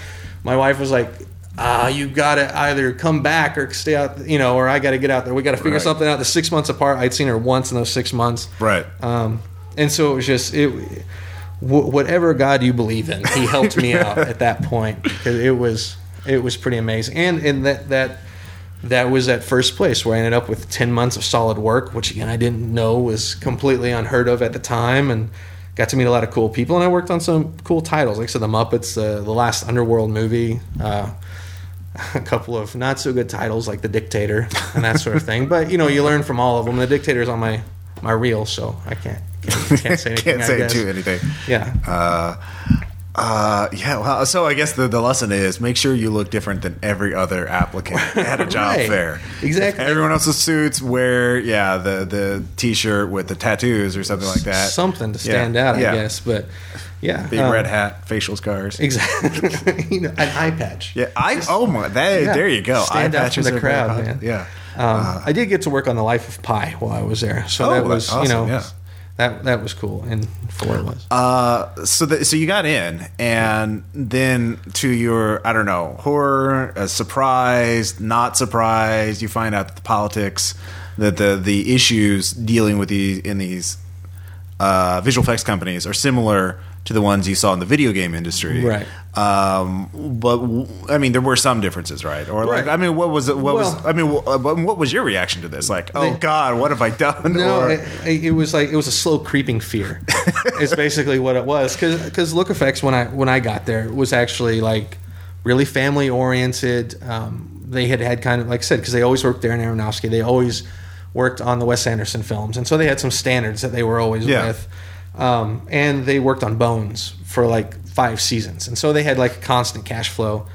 My wife was like, uh, you gotta either come back or stay out, you know, or I gotta get out there. We gotta figure Right. something out. The six months apart, I'd seen her once in those six months. Right. Um, and so it was just it, wh- whatever God you believe in, He helped me out at that point because it was it was pretty amazing. And and that that that was at first place where I ended up with ten months of solid work, which again I didn't know was completely unheard of at the time, and got to meet a lot of cool people. And I worked on some cool titles, like I said, The Muppets, uh, the last Underworld movie. Uh, a couple of not so good titles like The Dictator and that sort of thing. But you know, you learn from all of them. The Dictator's on my my reel, so I can't can't, can't say anything. Can't I say anything. Yeah. Uh, uh, yeah. Well, so I guess the, the lesson is make sure you look different than every other applicant at a job Right. fair. Exactly. Everyone else's suits wear yeah the the t-shirt with the tattoos or something like that. Something to Yeah. stand out, Yeah. I guess. But yeah, Big um, red hat, facial scars. Exactly. you know, an eye patch. Yeah, I oh my that Yeah. there you go. Stand Eye out from the crowd, man. Yeah. Um, I did get to work on the Life of Pi while I was there, so Oh, that was you know yeah. That that was cool and it was. Uh, so the, so you got in, and then to your I don't know horror, uh, surprised, not surprised, you find out that the politics, that the the issues dealing with these in these uh, visual effects companies are similar to the ones you saw in the video game industry, Right. Um, but w- I mean, there were some differences, right? Or like, Right. I mean, what was it? What was? Well- I mean, wh- uh, what was your reaction to this? Like, oh They- God, what have I done? No, Or- it, it was like it was a slow creeping fear. it's basically what it was because Look Effects when I when I got there was actually like really family oriented. Um, they had had kind of like I said because they always worked there in Aronofsky. They always worked on the Wes Anderson films, and so they had some standards that they were always Yeah. with. Um, and they worked on Bones for like five seasons, and so they had like a constant cash flow.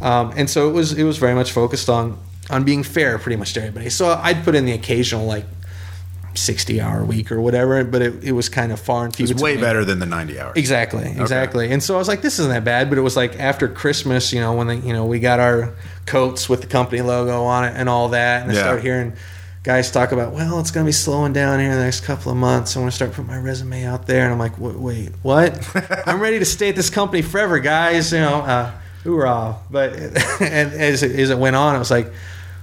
Um, and so it was it was very much focused on on being fair pretty much to everybody. So I'd put in the occasional like 60 hour week or whatever, but it, it was kind of far and few it's way between. better than the ninety hours. Exactly, exactly. And so I was like, this isn't that bad, but it was like after Christmas, you know, when they, you know, we got our coats with the company logo on it and all that, and I started hearing guys talk about, well, it's going to be slowing down here in the next couple of months. I'm going to start putting my resume out there, and I'm like, wait, wait what? I'm ready to stay at this company forever, guys. You know, uh, hoorah! But and as it, as it went on, it was like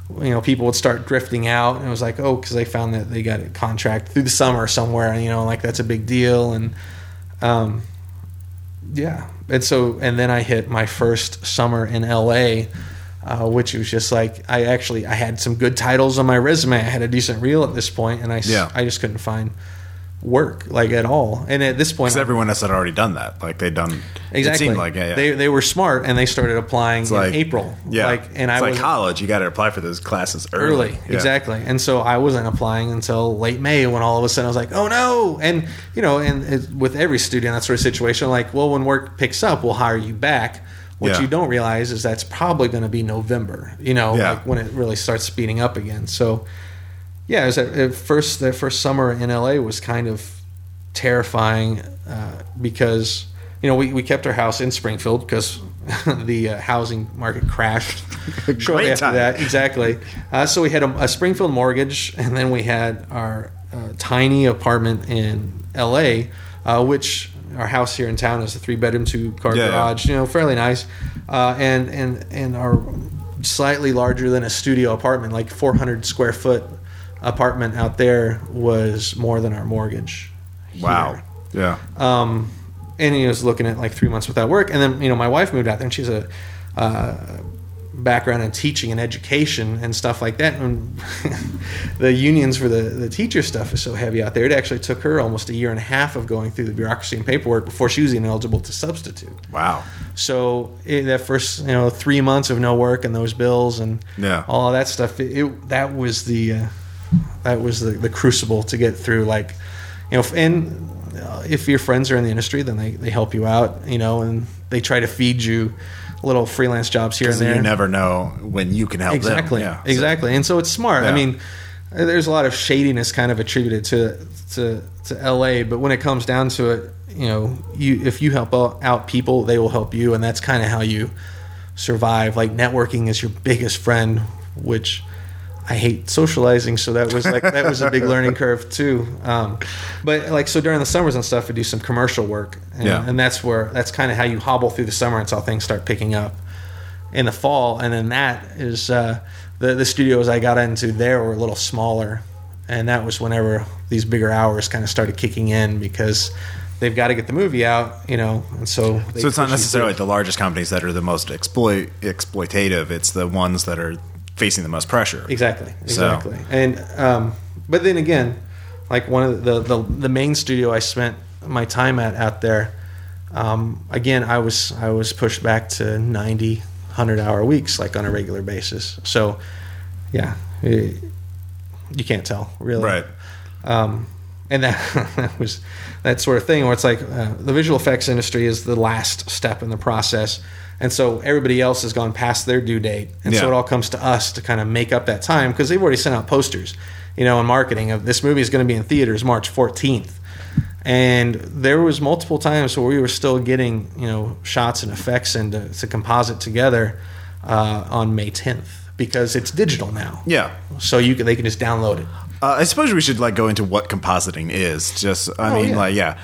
you know, people would start drifting out, and it was like, oh, because they found that they got a contract through the summer somewhere, and you know, like that's a big deal, and um, yeah, and so, and then I hit my first summer in L.A., uh, which was just like I actually I had some good titles on my resume. I had a decent reel at this point, and I Yeah. I just couldn't find work like at all. And at this point, Because everyone else had already done that. Like they'd done. exactly, It seemed like yeah, yeah. they they were smart and they started applying in like- April. yeah. like and it's I like was college. You got to apply for those classes early. early, Yeah. exactly. And so I wasn't applying until late May when all of a sudden I was like, oh no! And you know, and it, with every student, that sort of situation, like, well, when work picks up, we'll hire you back. What Yeah. you don't realize is that's probably going to be November. You know, Yeah. like when it really starts speeding up again. So, yeah, it was at, first that first summer in LA was kind of terrifying uh, because you know we, we kept our house in Springfield because the uh, housing market crashed shortly after time. that. Exactly. Uh, so we had a, a Springfield mortgage, and then we had our uh, tiny apartment in L.A., uh, which our house here in town is a three bedroom, two car Yeah, yeah. garage. You know, fairly nice, uh, and and and our slightly larger than a studio apartment, like 400 square foot apartment out there, was more than our mortgage. Wow. Yeah. Um, and he was looking at like three months without work. And then, you know, my wife moved out there and she's a uh, background in teaching and education and stuff like that. And the unions for the, the teacher stuff is so heavy out there. It actually took her almost a year and a half of going through the bureaucracy and paperwork before she was even eligible to substitute. Wow. So it, that first, you know, three months of no work and those bills and Yeah. all that stuff, it, it that was the uh, that was the, the crucible to get through. Like, you know, and uh, if your friends are in the industry, then they, they help you out, you know, and they try to feed you little freelance jobs here and there. you never know when you can help exactly, them. Yeah. So- exactly. And so it's smart. I mean, there's a lot of shadiness kind of attributed to to to LA, but when it comes down to it, you know, you if you help out people, they will help you, and that's kind of how you survive. Like networking is your biggest friend, which I hate socializing, so that was like that was a big learning curve too. Um, but like so during the summers and stuff, we do some commercial work, and, Yeah. and that's where that's kind of how you hobble through the summer until things start picking up in the fall, and then that is uh, the the studios I got into there were a little smaller, and that was whenever these bigger hours kind of started kicking in because they've got to get the movie out, you know, and so So it's not necessarily the largest companies that are the most exploit exploitative. It's the ones that are facing the most pressure. exactly So- exactly, and um, but then again, like one of the, the the main studio I spent my time at out there. Um, again, I was I was pushed back to 90, 100 hour weeks, like on a regular basis. So, yeah, eh, you can't tell really. Right. um, and that, that was that sort of thing where it's like uh, the visual effects industry is the last step in the process and so everybody else has gone past their due date and so it all comes to us to kind of make up that time because they've already sent out posters you know in marketing of this movie is going to be in theaters march 14th and there was multiple times where we were still getting you know shots and effects and to, to composite together uh, on may 10th because it's digital now Yeah. so you can, they can just download it Uh, I suppose we should like go into what compositing is. Just, I Oh, mean, yeah. like, yeah,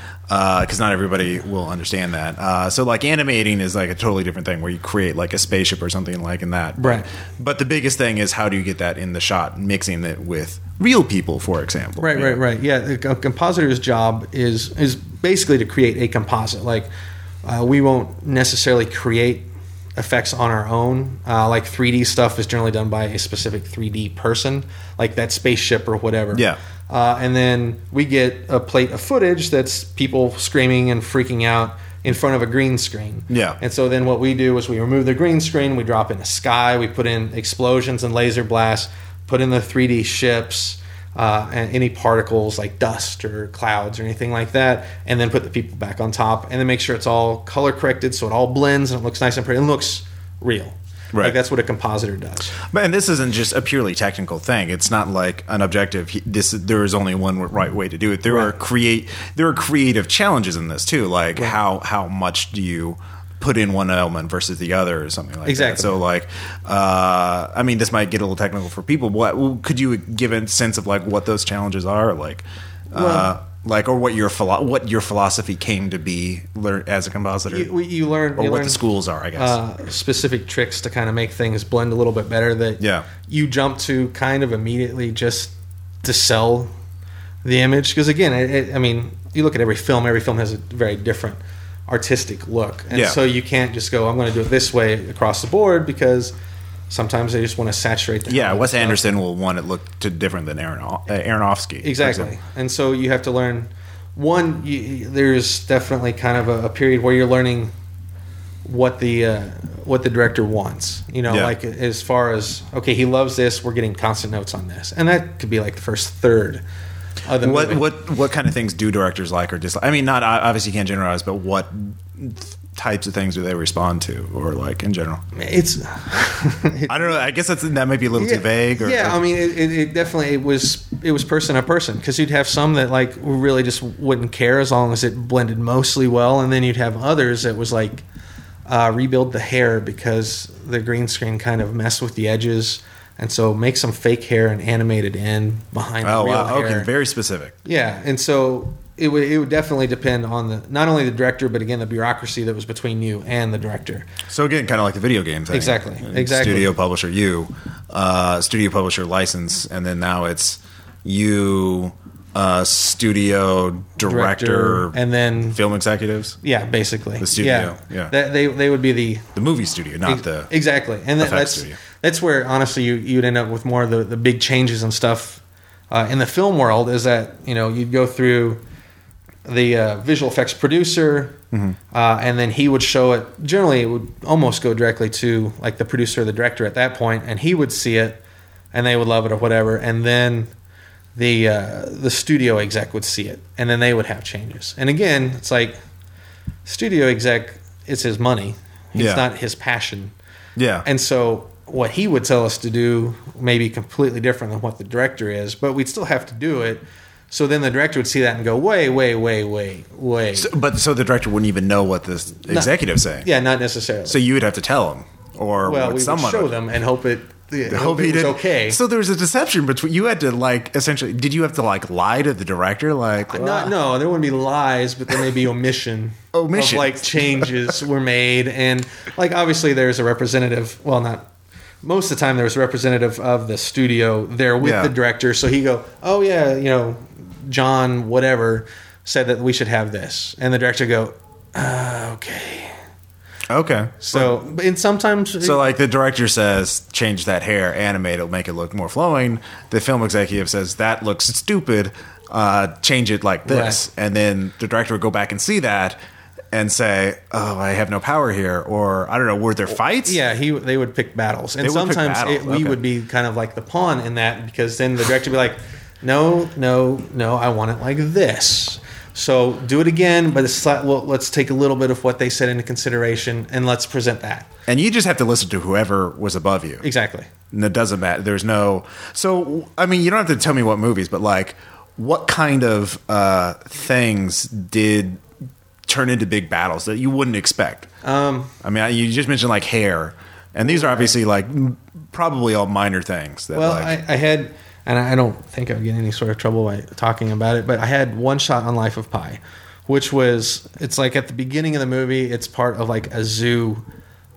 because not everybody will understand that. Uh, so, like, animating is like a totally different thing where you create like a spaceship or something like in that. Right. But the biggest thing is how do you get that in the shot, mixing it with real people, for example. Right, right, right. Yeah, a compositor's job is is basically to create a composite. Like uh, we won't necessarily create effects on our own. Uh, like 3D stuff is generally done by a specific 3D person, like that spaceship or whatever. Yeah. Uh, and then we get a plate of footage that's people screaming and freaking out in front of a green screen. Yeah. And so then what we do is we remove the green screen, we drop in a sky, we put in explosions and laser blasts, put in the 3D ships, uh, and any particles like dust or clouds or anything like that, and then put the people back on top, and then make sure it's all color corrected so it all blends and it looks nice and pretty. and looks real. Right. Like that's what a compositor does. But and this isn't just a purely technical thing. It's not like an objective. This there is only one right way to do it. There are create there are creative challenges in this too. Like how how much do you put in one element versus the other or something like Exactly. that. So like, uh, I mean, this might get a little technical for people. What could you give a sense of like what those challenges are? Like, uh, like or what your philo- what your philosophy came to be learn as a compositor, You, you learn, or you what learn the schools are, I guess. uh, specific tricks to kind of make things blend a little bit better that Yeah. you jump to kind of immediately just to sell the image because again it, it, i mean you look at every film every film has a very different artistic look and Yeah. so you can't just go i'm going to do it this way across the board because sometimes they just want to saturate the yeah, Wes. Anderson will want it look to different than Aaron uh, Aronofsky. exactly and so you have to learn one, you, there's definitely kind of a, a period where you're learning what the uh, what the director wants. You know, Yeah. like as far as okay, he loves this. We're getting constant notes on this, and that could be like the first third of the What movie. what what kind of things do directors like or dislike? I mean, not obviously you can't generalize, but what types of things do they respond to, or like in general? It's I don't know. I guess that's that might be a little too vague. Or, yeah, I mean, it, it, it definitely it was it was person to person because you'd have some that like really just wouldn't care as long as it blended mostly well, and then you'd have others that was like uh, rebuild the hair because the green screen kind of messed with the edges, and so make some fake hair and animate it in behind. oh the real wow, hair. okay, very specific. Yeah, and so it would it would definitely depend on the not only the director but again the bureaucracy that was between you and the director. So again, kind of like the video game thing. Exactly, exactly. Studio publisher, you, uh, studio publisher license, and then now it's you, uh, studio director, and then film executives, yeah, basically The studio, yeah. That, they they would be the the movie studio, not the. exactly, and that, that's studio. that's where honestly you you'd end up with more of the the big changes and stuff uh, in the film world. Is that you know you'd go through the uh, visual effects producer, Mm-hmm. uh, and then he would show it. Generally, it would almost go directly to like the producer or the director at that point, and he would see it, and they would love it or whatever, and then the uh, the studio exec would see it, and then they would have changes. And again, it's like studio exec, it's his money. It's Yeah. not his passion. Yeah, And so what he would tell us to do may be completely different than what the director is, but we'd still have to do it. So then the director would see that and go, way, way, way, way, way. So- but so the director wouldn't even know what the executive's saying. yeah, not necessarily. So you would have to tell him, or well, we someone would show them and hope it, I hope he it was did- okay. So there was a deception between you had to like essentially. Did you have to like lie to the director? Like Not, ah. no, there wouldn't be lies, but there may be omission. Omission. Like changes were made. And like obviously there's a representative, well, not most of the time there was a representative of the studio there with Yeah. the director. So he go, oh yeah, you know, John, whatever, said that we should have this. And the director go, uh, okay. okay, So, and sometimes, So like the director says, change that hair, animate it, make it look more flowing. The film executive says that looks stupid, uh, change it like this, and then the director would go back and see that and say, oh, I have no power here, or I don't know, were there fights? Yeah, he they would pick battles, and sometimes battles, it, we okay. would be kind of like the pawn in that because then the director would be like, "No, no, no, I want it like this." So do it again, but it's slight, well, let's take a little bit of what they said into consideration and let's present that And you just have to listen to whoever was above you. exactly. And it doesn't matter. There's no. So I mean, you don't have to tell me what movies, but like, what kind of uh, things did turn into big battles that you wouldn't expect? Um, I mean, you just mentioned like hair, and these are obviously like probably all minor things. That well, like, I, I had, and I don't think I would get any sort of trouble by talking about it, but I had one shot on Life of Pi, which was it's like at the beginning of the movie, it's part of like a zoo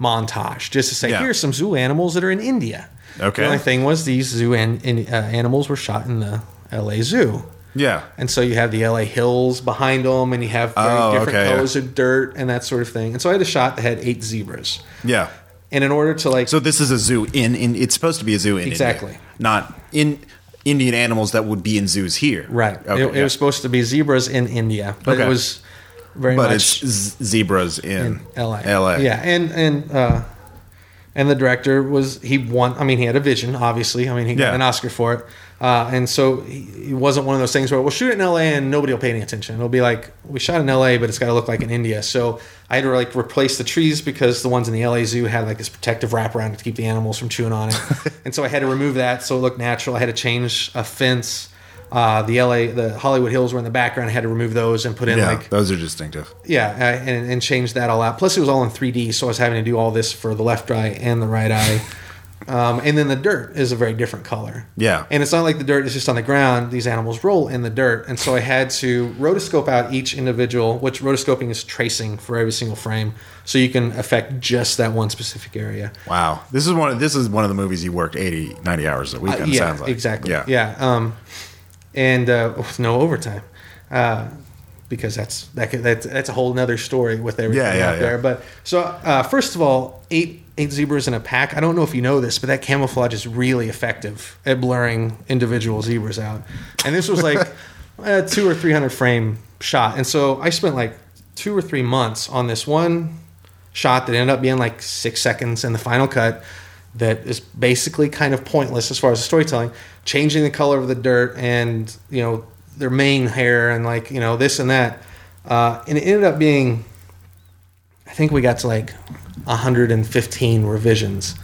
montage, just to say Yeah. here's some zoo animals that are in India. Okay. The only thing was these zoo an, in, uh, animals were shot in the L.A. Zoo. yeah, And so you have the LA hills behind them, and you have very Oh, different okay, yeah. colors of dirt and that sort of thing. And so I had a shot that had eight zebras. yeah. And in order to like So this is a zoo in in. It's supposed to be a zoo in Exactly. India, not in Indian animals that would be in zoos here. Right. Okay, it, it was supposed to be zebras in India, but Okay. it was very but much it's z- zebras in, in LA. LA. Yeah, and and uh, and the director was he won. I mean, he had a vision. Obviously, I mean, he got Yeah. an Oscar for it. Uh, and so he, he wasn't one of those things where we'll shoot it in LA and nobody will pay any attention. It'll be like we shot in LA, but it's got to look like in India. So I had to like replace the trees because the ones in the LA zoo had like this protective wraparound to keep the animals from chewing on it. and so I had to remove that so it looked natural. I had to change a fence. Uh, the LA, the Hollywood Hills were in the background. I had to remove those and put in Yeah, like those are distinctive. yeah, uh, and, and change that all out. Plus, it was all in 3D, so I was having to do all this for the left eye and the right eye. Um, and then the dirt is a very different color. Yeah. And it's not like the dirt is just on the ground. These animals roll in the dirt. And so I had to rotoscope out each individual, which rotoscoping is tracing for every single frame. So you can affect just that one specific area. Wow, this is one. Of, this is one of the movies you worked 80, 90 hours a week. Uh, on, yeah, sounds like exactly. Yeah, Yeah. Um, and uh, with no overtime, uh, because that's that could, that's that's a whole nother story with everything Yeah, yeah, out there. But so uh, first of all, eight eight zebras in a pack. I don't know if you know this, but that camouflage is really effective at blurring individual zebras out. And this was like a two or three hundred frame shot. And so I spent like two or three months on this one shot that ended up being like six seconds in the final cut that is basically kind of pointless as far as the storytelling, changing the color of the dirt and, you know, their mane hair and like, you know, this and that. Uh, and it ended up being, I think we got to like 115 revisions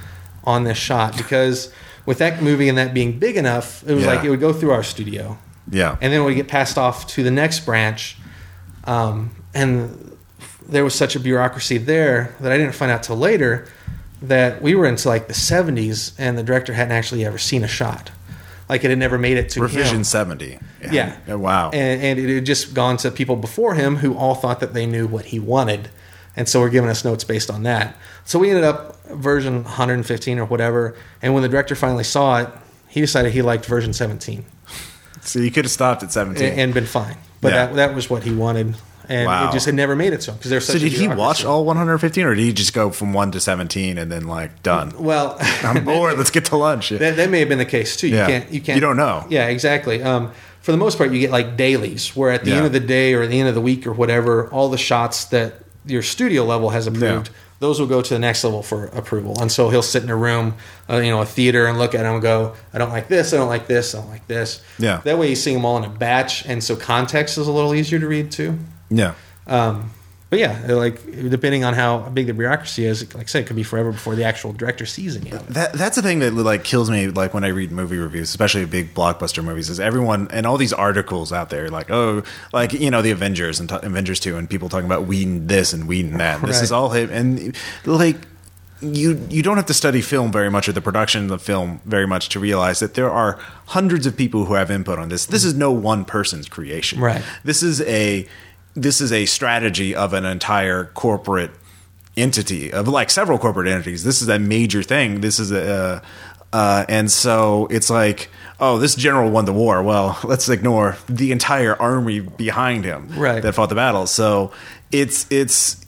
on this shot because with that movie and that being big enough, it was Yeah. like it would go through our studio Yeah. and then we get passed off to the next branch. Um, and there was such a bureaucracy there that I didn't find out till later that we were into like the 70s and the director hadn't actually ever seen a shot. Like it had never made it to Revision him. 70. Yeah. Oh, wow. And, and it had just gone to people before him who all thought that they knew what he wanted. And so we're giving us notes based on that. So we ended up version 115 or whatever. And when the director finally saw it, he decided he liked version 17 so you could have stopped at 17. and, and been fine. But Yeah. that, that was what he wanted. And Wow. it just had never made it him because there's such so did he watch all 115 or did he just go from 1 to 17 and then like done? Well, I'm bored. Let's get to lunch. that, that may have been the case too. You Yeah. can't. You can't. You don't know. Yeah, exactly. Um, for the most part, you get like dailies, where at the Yeah. end of the day or at the end of the week or whatever, all the shots that your studio level has approved, Yeah. those will go to the next level for approval. And so he'll sit in a room, uh, you know, a theater, and look at them and go, "I don't like this. I don't like this. I don't like this." Yeah. That way, you see them all in a batch, and so context is a little easier to read too. Yeah. Um, but yeah, like depending on how big the bureaucracy is, like I said, it could be forever before the actual director sees any of it. That that's the thing that like kills me like when I read movie reviews, especially big blockbuster movies, is everyone and all these articles out there like oh like you know the Avengers and t- Avengers two and people talking about Whedon this and Whedon that. This Right. is all him and like you you don't have to study film very much or the production of the film very much to realize that there are hundreds of people who have input on this. This is no one person's creation. Right. This is a this is a strategy of an entire corporate entity of like several corporate entities. This is a major thing. This is a uh, and so it's like oh this general won the war. Well, let's ignore the entire army behind him Right. that fought the battle. So it's it's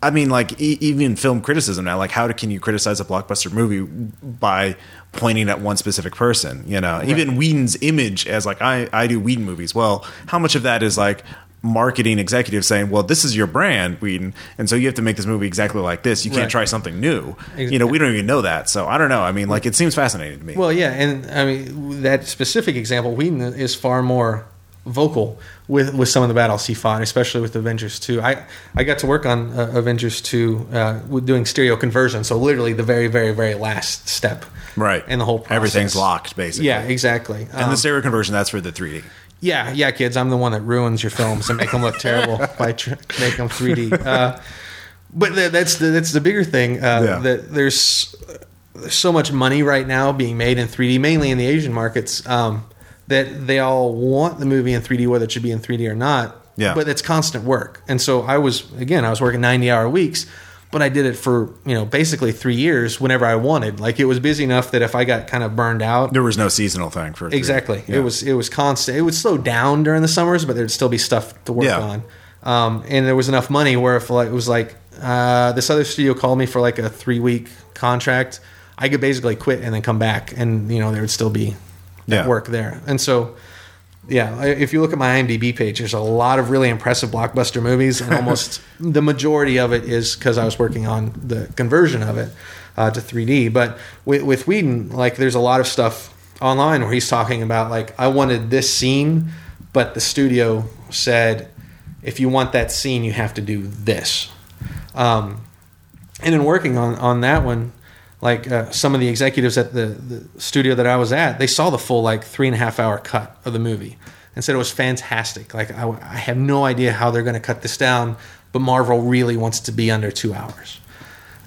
I mean, like e- even film criticism now. Like, how can you criticize a blockbuster movie by pointing at one specific person? You know, even Whedon's image as like I I do Whedon movies. Well, how much of that is like marketing executive saying, "Well, this is your brand, Whedon, and so you have to make this movie exactly like this. You can't Right. try something new." Ex- You know, we don't even know that. So I don't know. I mean, like it seems fascinating to me. Well, yeah, and I mean that specific example, Whedon is far more vocal with with some of the battles he fought, especially with Avengers Two. I I got to work on uh, Avengers Two uh, with doing stereo conversion, so literally the very very very last step, right. in the whole process. Everything's locked, basically. Yeah, exactly. And Um, the stereo conversion, that's for the 3D. Yeah, yeah, kids. I'm the one that ruins your films and make them look terrible by tr- make them 3D. Uh, but th- that's the that's the bigger thing. Uh, Yeah. That there's there's so much money right now being made in 3D, mainly in the Asian markets, um, that they all want the movie in 3D, whether it should be in 3D or not. Yeah. But it's constant work, and so I was again I was working 90 hour weeks. But I did it for you know basically three years whenever I wanted. Like it was busy enough that if I got kind of burned out, There was no seasonal thing for Exactly. Yeah. It was it was constant. It would slow down during the summers, but there'd still be stuff to work Yeah. on. Um, and there was enough money where if like it was like uh, this other studio called me for like a three week contract, I could basically quit and then come back, and you know there would still be Yeah. work there. And so, yeah, if you look at my IMDb page, there's a lot of really impressive blockbuster movies, and almost the majority of it is because I was working on the conversion of it uh, to 3D. But with, with Whedon, like, there's a lot of stuff online where he's talking about like, I wanted this scene, but the studio said, if you want that scene, you have to do this. Um, and in working on on that one, like uh, some of the executives at the, the studio that I was at, they saw the full like three and a half hour cut of the movie and said it was fantastic. Like I, I have no idea how they're going to cut this down, but Marvel really wants it to be under two hours.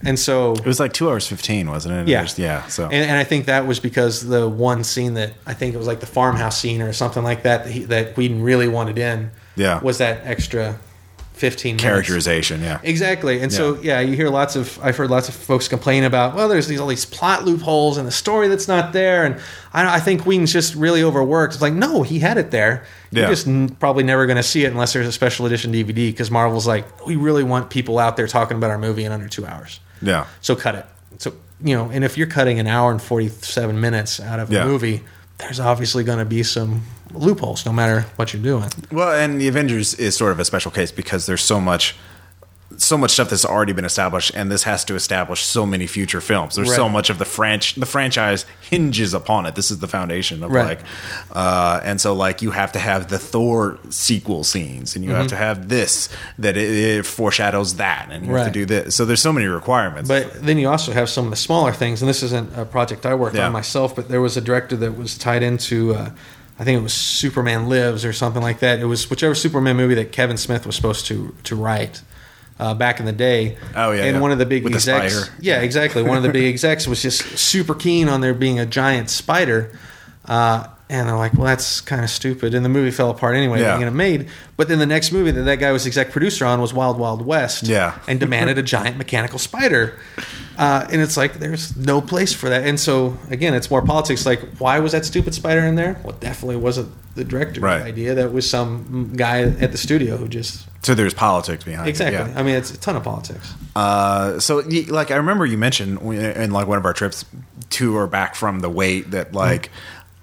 And so, It was like two hours 15, wasn't it? Yeah. Yeah. So, and, and I think that was because the one scene that I think it was like the farmhouse scene or something like that that, he, that Whedon really wanted in, Yeah. was that extra fifteen minutes. characterization. Yeah. Exactly, and so yeah, you hear lots of I've heard lots of folks complain about well, there's these all these plot loopholes and the story that's not there, and I, I think Whedon's just really overworked. It's like no, he had it there. Yeah. You're just n- probably never going to see it unless there's a special edition DVD because Marvel's like we really want people out there talking about our movie in under two hours, Yeah. so cut it. So you know, and if you're cutting an hour and forty seven minutes out of a movie, there's obviously going to be some loopholes no matter what you're doing. Well, and the Avengers is sort of a special case because there's so much so much stuff that's already been established and this has to establish so many future films. There's so much of the franch the franchise hinges upon it. This is the foundation of Right. like uh and so like you have to have the Thor sequel scenes and you Mm-hmm. have to have this that it, it foreshadows that and you have to do this. So there's so many requirements. But then you also have some of the smaller things, and this isn't a project I worked Yeah. on myself, but there was a director that was tied into, uh, I think it was Superman Lives or something like that. It was whichever Superman movie that Kevin Smith was supposed to to write. Uh, back in the day, Oh, yeah, and yeah. one of the big With execs, spider. yeah, exactly. One of the big execs was just super keen on there being a giant spider, uh, and they're like, "Well, that's kind of stupid." And the movie fell apart anyway, Yeah. getting it made. But then the next movie that that guy was exec producer on was Wild Wild West, Yeah. and demanded a giant mechanical spider. Uh, and it's like there's no place for that. And so again, it's more politics. Like, why was that stupid spider in there? Well, it definitely wasn't the director's Right. idea. That was some guy at the studio who just so there's politics behind exactly. it. Yeah. I mean, it's a ton of politics. Uh, so like I remember you mentioned in like one of our trips to or back from the wait that like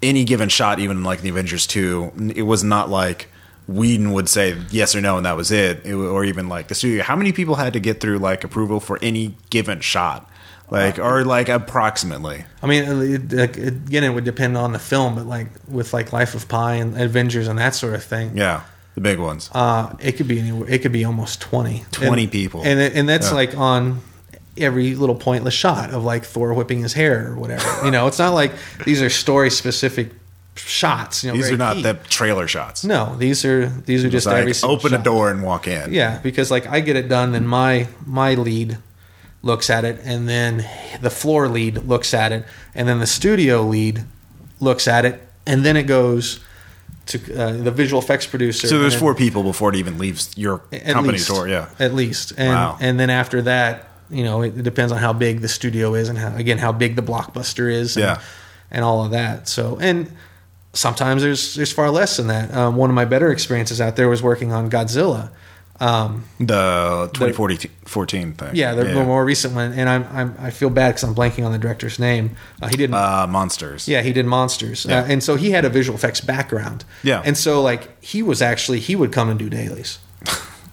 any given shot, even like the Avengers two, it was not like Whedon would say yes or no and that was it, It or even like the studio. How many people had to get through like approval for any given shot, like or like approximately? I mean, it, it, again, it would depend on the film, but like with like Life of Pi and Avengers and that sort of thing. Yeah, the big ones. Uh, it could be anywhere. It could be almost twenty. 20 And- people. and and that's Yeah. like on every little pointless shot of like Thor whipping his hair or whatever. you know, it's not like these are story specific shots. You know, These are not key. the trailer shots. No, these are these are just like, every single open a door and walk in. Yeah, because like I get it done, then my my lead looks at it, and then the floor lead looks at it, and then the studio lead looks at it, and then it goes to uh, the visual effects producer. So there's four people before it even leaves your at company's least, door. Yeah. at least, and Wow. and then after that, you know, it, it depends on how big the studio is, and how, again how big the blockbuster is, and, Yeah. and all of that. So and. Sometimes there's there's far less than that. Um, one of my better experiences out there was working on Godzilla. Um, The 2014 thing. yeah, the the more recent one, and I'm, I'm I feel bad because I'm blanking on the director's name. Uh, he did, uh, monsters. yeah, he did monsters, Yeah. uh, and so he had a visual effects background. Yeah. and so like he was actually he would come and do dailies,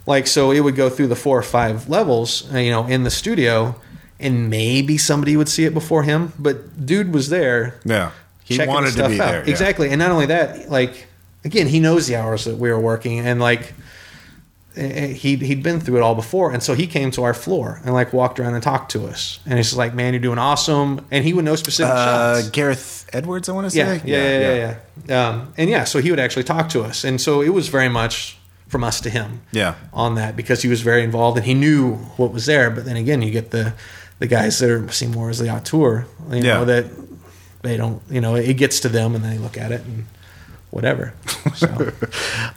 like so it would go through the four or five levels, uh, you know, in the studio, and maybe somebody would see it before him, but dude was there. Yeah. He wanted to be out. there. yeah. Exactly. And not only that, like again, he knows the hours that we were working and like eh, he'd he'd been through it all before. And so he came to our floor and like walked around and talked to us. And he's like, Man, you're doing awesome and he would know specific Uh, shots. Gareth Edwards, I want to Yeah, say. yeah, yeah, yeah, yeah. Um, and yeah, so he would actually talk to us. And so it was very much from us to him Yeah. on that because he was very involved and he knew what was there. But then again, you get the the guys that are see more as the auteur, you Yeah. know, that they don't, you know, it gets to them and they look at it and whatever. So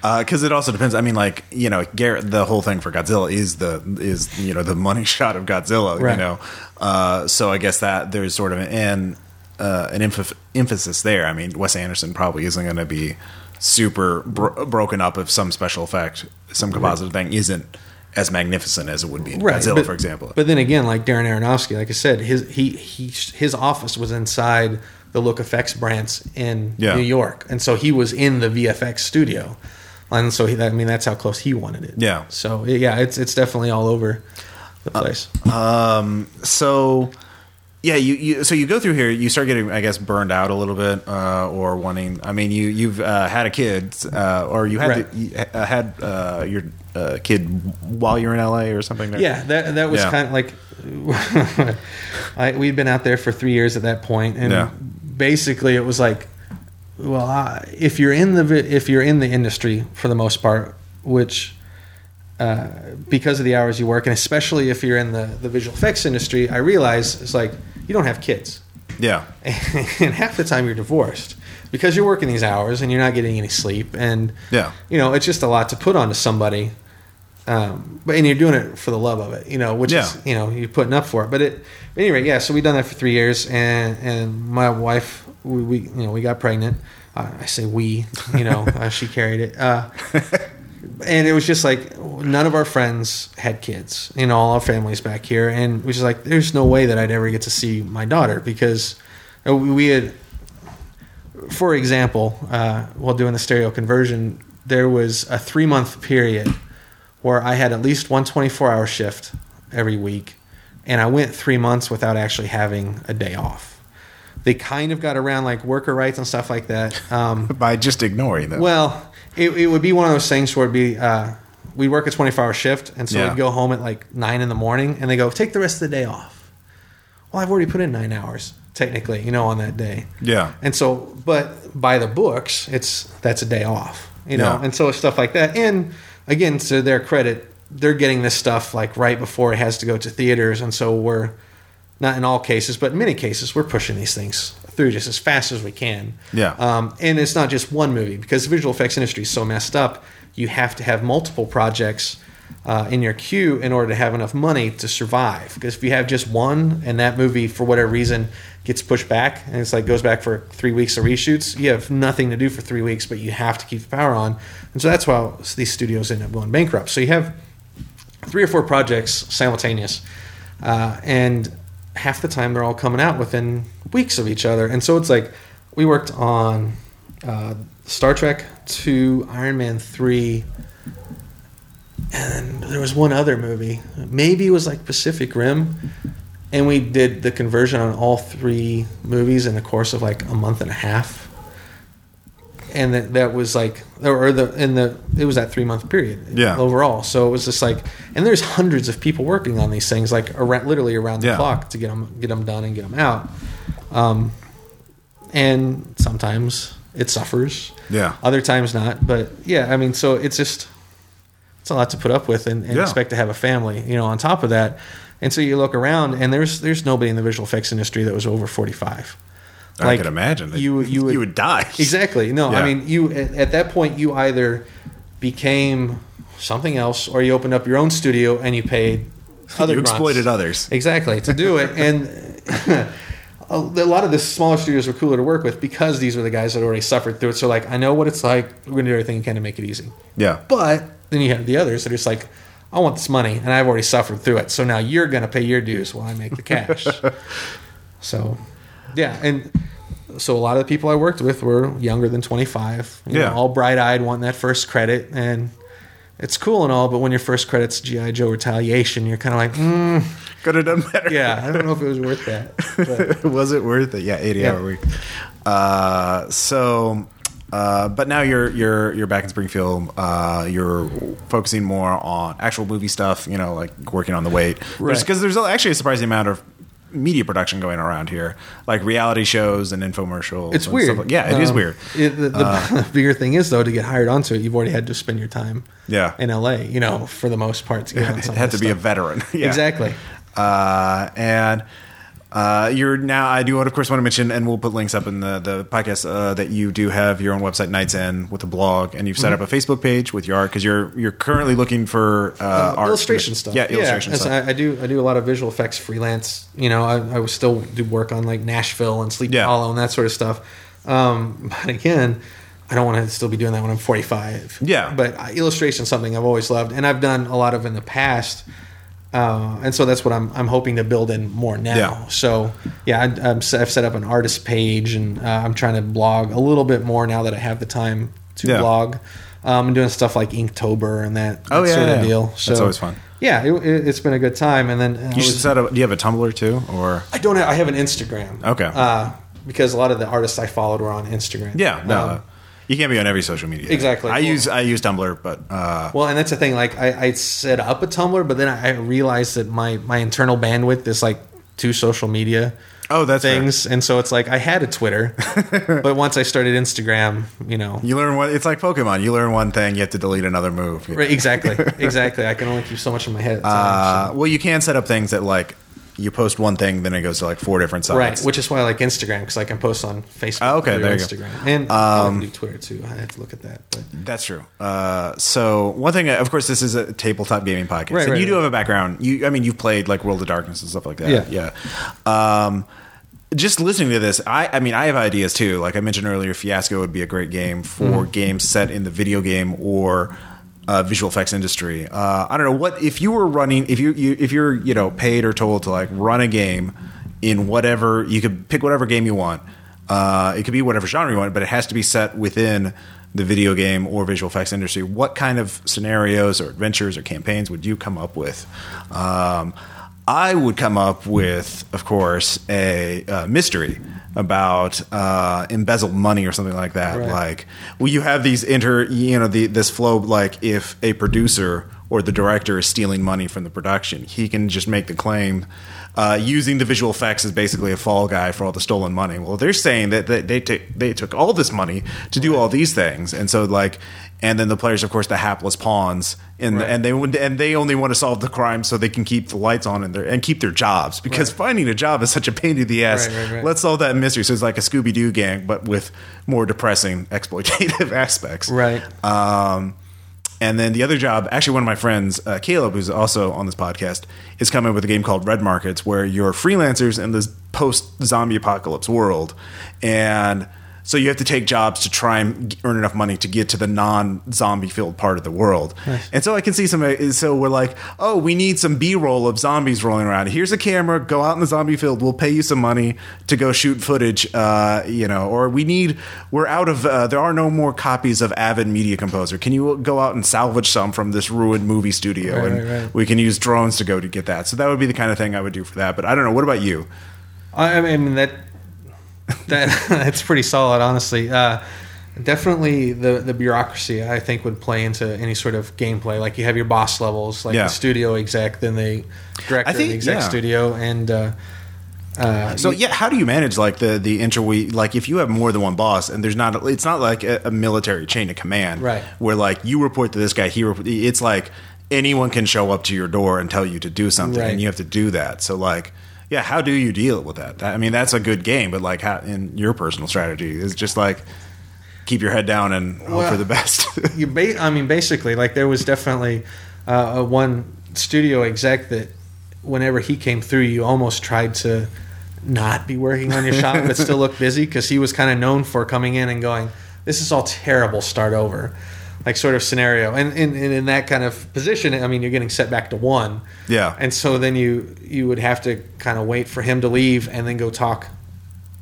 Because Uh, it also depends. I mean, like you know, Gareth. The whole thing for Godzilla is the is you know the money shot of Godzilla. You know, uh, so I guess that there's sort of an uh, an emph- emphasis there. I mean, Wes Anderson probably isn't going to be super bro- broken up if some special effect, some composite thing isn't as magnificent as it would be in Godzilla, but, for example. But then again, like Darren Aronofsky, like I said, his he he his office was inside the Look Effects branch in Yeah. New York, and so he was in the VFX studio, and so he, I mean that's how close he wanted it. Yeah. So yeah, it's it's definitely all over the place. Um. so yeah you, you so you go through here you start getting i guess burned out a little bit uh, or wanting i mean you you've uh, had a kid uh, or you had Right. to, you, uh, had uh, your uh, kid while you're in la or something? Yeah, that that was Yeah. kind of like I, we'd been out there for three years at that point, and Yeah. basically it was like, well, I, if you're in the if you're in the industry for the most part, which uh, because of the hours you work, and especially if you're in the the visual effects industry, I realize it's like you don't have kids, yeah and half the time you're divorced because you're working these hours and you're not getting any sleep, and yeah you know, it's just a lot to put onto somebody. Um, but and you're doing it for the love of it, you know, which is Yeah. you know you're putting up for it. But it, anyway, yeah. So we've done that for three years, and and my wife, we, we you know we got pregnant. Uh, I say we, you know, uh, she carried it. Uh, and it was just like none of our friends had kids, you know, all our families back here, and we just like there's no way that I'd ever get to see my daughter because uh, we we had for example, uh, while doing the stereo conversion, there was a three month period where I had at least one 24 hour shift every week, and I went three months without actually having a day off. They kind of got around like worker rights and stuff like that. Um, By just ignoring them. well, it, it would be one of those things where it'd be uh, we work a 24 hour shift, and so Yeah. we'd go home at like nine in the morning, and they go take the rest of the day off. Well, I've already put in nine hours technically, you know, on that day. yeah. And so, but by the books, it's that's a day off, you know, Yeah. and so it's stuff like that. And again, to their credit, they're getting this stuff like right before it has to go to theaters, and so we're not in all cases, but in many cases, we're pushing these things through just as fast as we can. Yeah. Um, and it's not just one movie because the visual effects industry is so messed up. You have to have multiple projects uh, in your queue in order to have enough money to survive. Because if you have just one and that movie for whatever reason gets pushed back and it's like goes back for three weeks of reshoots, you have nothing to do for three weeks, but you have to keep the power on. And so that's why these studios end up going bankrupt. So you have three or four projects simultaneous, uh, and half the time they're all coming out within weeks of each other. And so it's like we worked on uh, Star Trek two, Iron Man three, and there was one other movie. Maybe it was like Pacific Rim. And we did the conversion on all three movies in the course of like a month and a half. And that, that was like, or the in the it was that three month period, Yeah. Overall, so it was just like, and there's hundreds of people working on these things, like around, literally around the Yeah. clock to get them get them done and get them out. Um, and sometimes it suffers, Yeah. other times not. But yeah, I mean, so it's just it's a lot to put up with and, and Yeah. expect to have a family, you know, on top of that. And so you look around, and there's there's nobody in the visual effects industry that was over 45. I could imagine. that you you would, you would die. exactly no. Yeah. I mean, you at, at that point you either became something else or you opened up your own studio and you paid other you exploited others. Exactly to do it, and a lot of the smaller studios were cooler to work with because these were the guys that already suffered through it. So like, I know what it's like. We're gonna do everything we can to make it easy. Yeah. But then you have the others that are just like, I want this money, and I've already suffered through it. So now you're gonna pay your dues while I make the cash. so, yeah, and so a lot of the people I worked with were younger than 25. you know, Yeah. all bright eyed, wanting that first credit, and it's cool and all. But when your first credit's GI Joe Retaliation, you're kind of like, mm, Could have done better. yeah, I don't know if it was worth that. But, was it worth it? Yeah, eighty Yeah. hour week. Uh, so, uh, but now you're you're you're back in Springfield. Uh, you're focusing more on actual movie stuff. You know, like working on the weight. Right. Because there's, actually a surprising amount of media production going around here, like reality shows and infomercials. It's and weird. stuff like- yeah, it is Um, weird. It, the, the bigger thing is though to get hired onto it, you've already had to spend your time Yeah. in LA. You know, for the most part to get on It had to this be a veteran. Yeah. Exactly. Uh, and uh, you're now. I do, of course, want to mention, and we'll put links up in the the podcast uh, that you do have your own website, Nights In, with a blog, and you've set Mm-hmm. up a Facebook page with your art because you're you're currently looking for uh, art illustration stuff. Yeah, illustration so stuff. I, I do. I do a lot of visual effects freelance. You know, I, I still do work on like Nashville and Sleep Yeah. Hollow and that sort of stuff. Um, but again, I don't want to still be doing that when I'm 45. Yeah. But uh, illustration is something I've always loved, and I've done a lot of in the past. Uh, and so that's what I'm I'm hoping to build in more now. Yeah. So yeah, I, I've set up an artist page, and uh, I'm trying to blog a little bit more now that I have the time to Yeah. blog. Um, I'm doing stuff like Inktober and that, Oh, that yeah, sort of yeah. deal. That's So always fun. Yeah, it, it, it's been a good time. And then uh, I, You should was- set up. Do you have a Tumblr too, or I don't. Have, I have an Instagram. Okay. Uh, because a lot of the artists I followed were on Instagram. yeah? No, Um, you can't be on every social media. Exactly. I Well- use I use Tumblr, but uh, Well, and that's the thing. Like, I, I set up a Tumblr, but then I, realized that my my internal bandwidth is like two social media oh, that's fair. things, and so it's like I had a Twitter, but once I started Instagram, you know, You learn what it's like Pokemon. You learn one thing, you have to delete another move. right, exactly, exactly. I can only keep so much in my head. At Uh, time, so- well, you can set up things that like you post one thing, then it goes to like four different sites. Right, which is why I like Instagram because I can post on Facebook. Oh, okay, there you go. Instagram, and I can do Twitter too. I have to look at that, but That's true. Uh, so one thing, of course, this is a tabletop gaming podcast, Right, and right, you do right. have a background. You, I mean, you've played like World of Darkness and stuff like that. Yeah. yeah. Um, just listening to this, I, I mean, I have ideas too. Like I mentioned earlier, Fiasco would be a great game for Mm-hmm. games set in the video game or uh, visual effects industry. Uh, I don't know what if you were running if you, you if you're you know paid or told to like run a game in whatever you could pick whatever game you want. Uh, it could be whatever genre you want, but it has to be set within the video game or visual effects industry. What kind of scenarios or adventures or campaigns would you come up with? Um, I would come up with, of course, a uh, mystery about uh, embezzled money or something like that. Right. Like, well, you have these inter, you know, the, this flow. Like, if a producer or the director is stealing money from the production, he can just make the claim. Uh, using the visual effects as basically a fall guy for all the stolen money. Well, they're saying that, that they t- they took all this money to do all these things, and so like, and then the players, of course, the hapless pawns, and Right. and they would and they only want to solve the crime so they can keep the lights on and their and keep their jobs because finding a job is such a pain in the ass. Right, right, right. Let's solve that mystery. So it's like a Scooby Doo gang, but with more depressing exploitative aspects. Right. Um, and then the other job, actually, one of my friends, uh, Caleb, who's also on this podcast, is coming with a game called Red Markets, where you're freelancers in this post zombie apocalypse world. And so you have to take jobs to try and earn enough money to get to the non zombie filled part of the world. And so I can see some, uh, so we're like, oh, we need some B roll of zombies rolling around. Here's a camera, go out in the zombie field, we'll pay you some money to go shoot footage, uh, you know, or we need, we're out of, uh, there are no more copies of Avid Media Composer. Can you go out and salvage some from this ruined movie studio? Right, and right, right. we can use drones to go to get that. So that would be the kind of thing I would do for that. But I don't know. What about you? I, I mean that that that's pretty solid, honestly. Uh, definitely the the bureaucracy I think would play into any sort of gameplay. Like you have your boss levels, like Yeah. the studio exec, then the director, think- the exec yeah. studio, and uh, uh, So yeah, how do you manage like the the interweave? Like if you have more than one boss, and there's not, it's not like a, a military chain of command, Right. Where like you report to this guy, he report, it's like anyone can show up to your door and tell you to do something, Right. and you have to do that. So like, yeah, how do you deal with that? I mean, that's a good game, but like, how in your personal strategy is just like keep your head down and hope Well, for the best. you ba- I mean, basically, like there was definitely uh, a one studio exec that whenever he came through, you almost tried to not be working on your shop but still look busy because he was kind of known for coming in and going, "This is all terrible. Start over." Like sort of scenario, and in, in, in that kind of position, I mean, you're getting set back to one, Yeah. and so then you you would have to kind of wait for him to leave and then go talk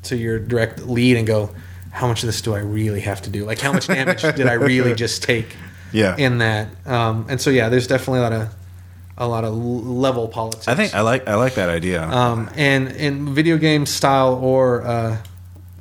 to your direct lead and go, how much of this do I really have to do? Like, how much damage did I really just take? Yeah. In that, um, and so yeah, there's definitely a lot of a lot of level politics. I think I like I like that idea. um, and in video game style or uh,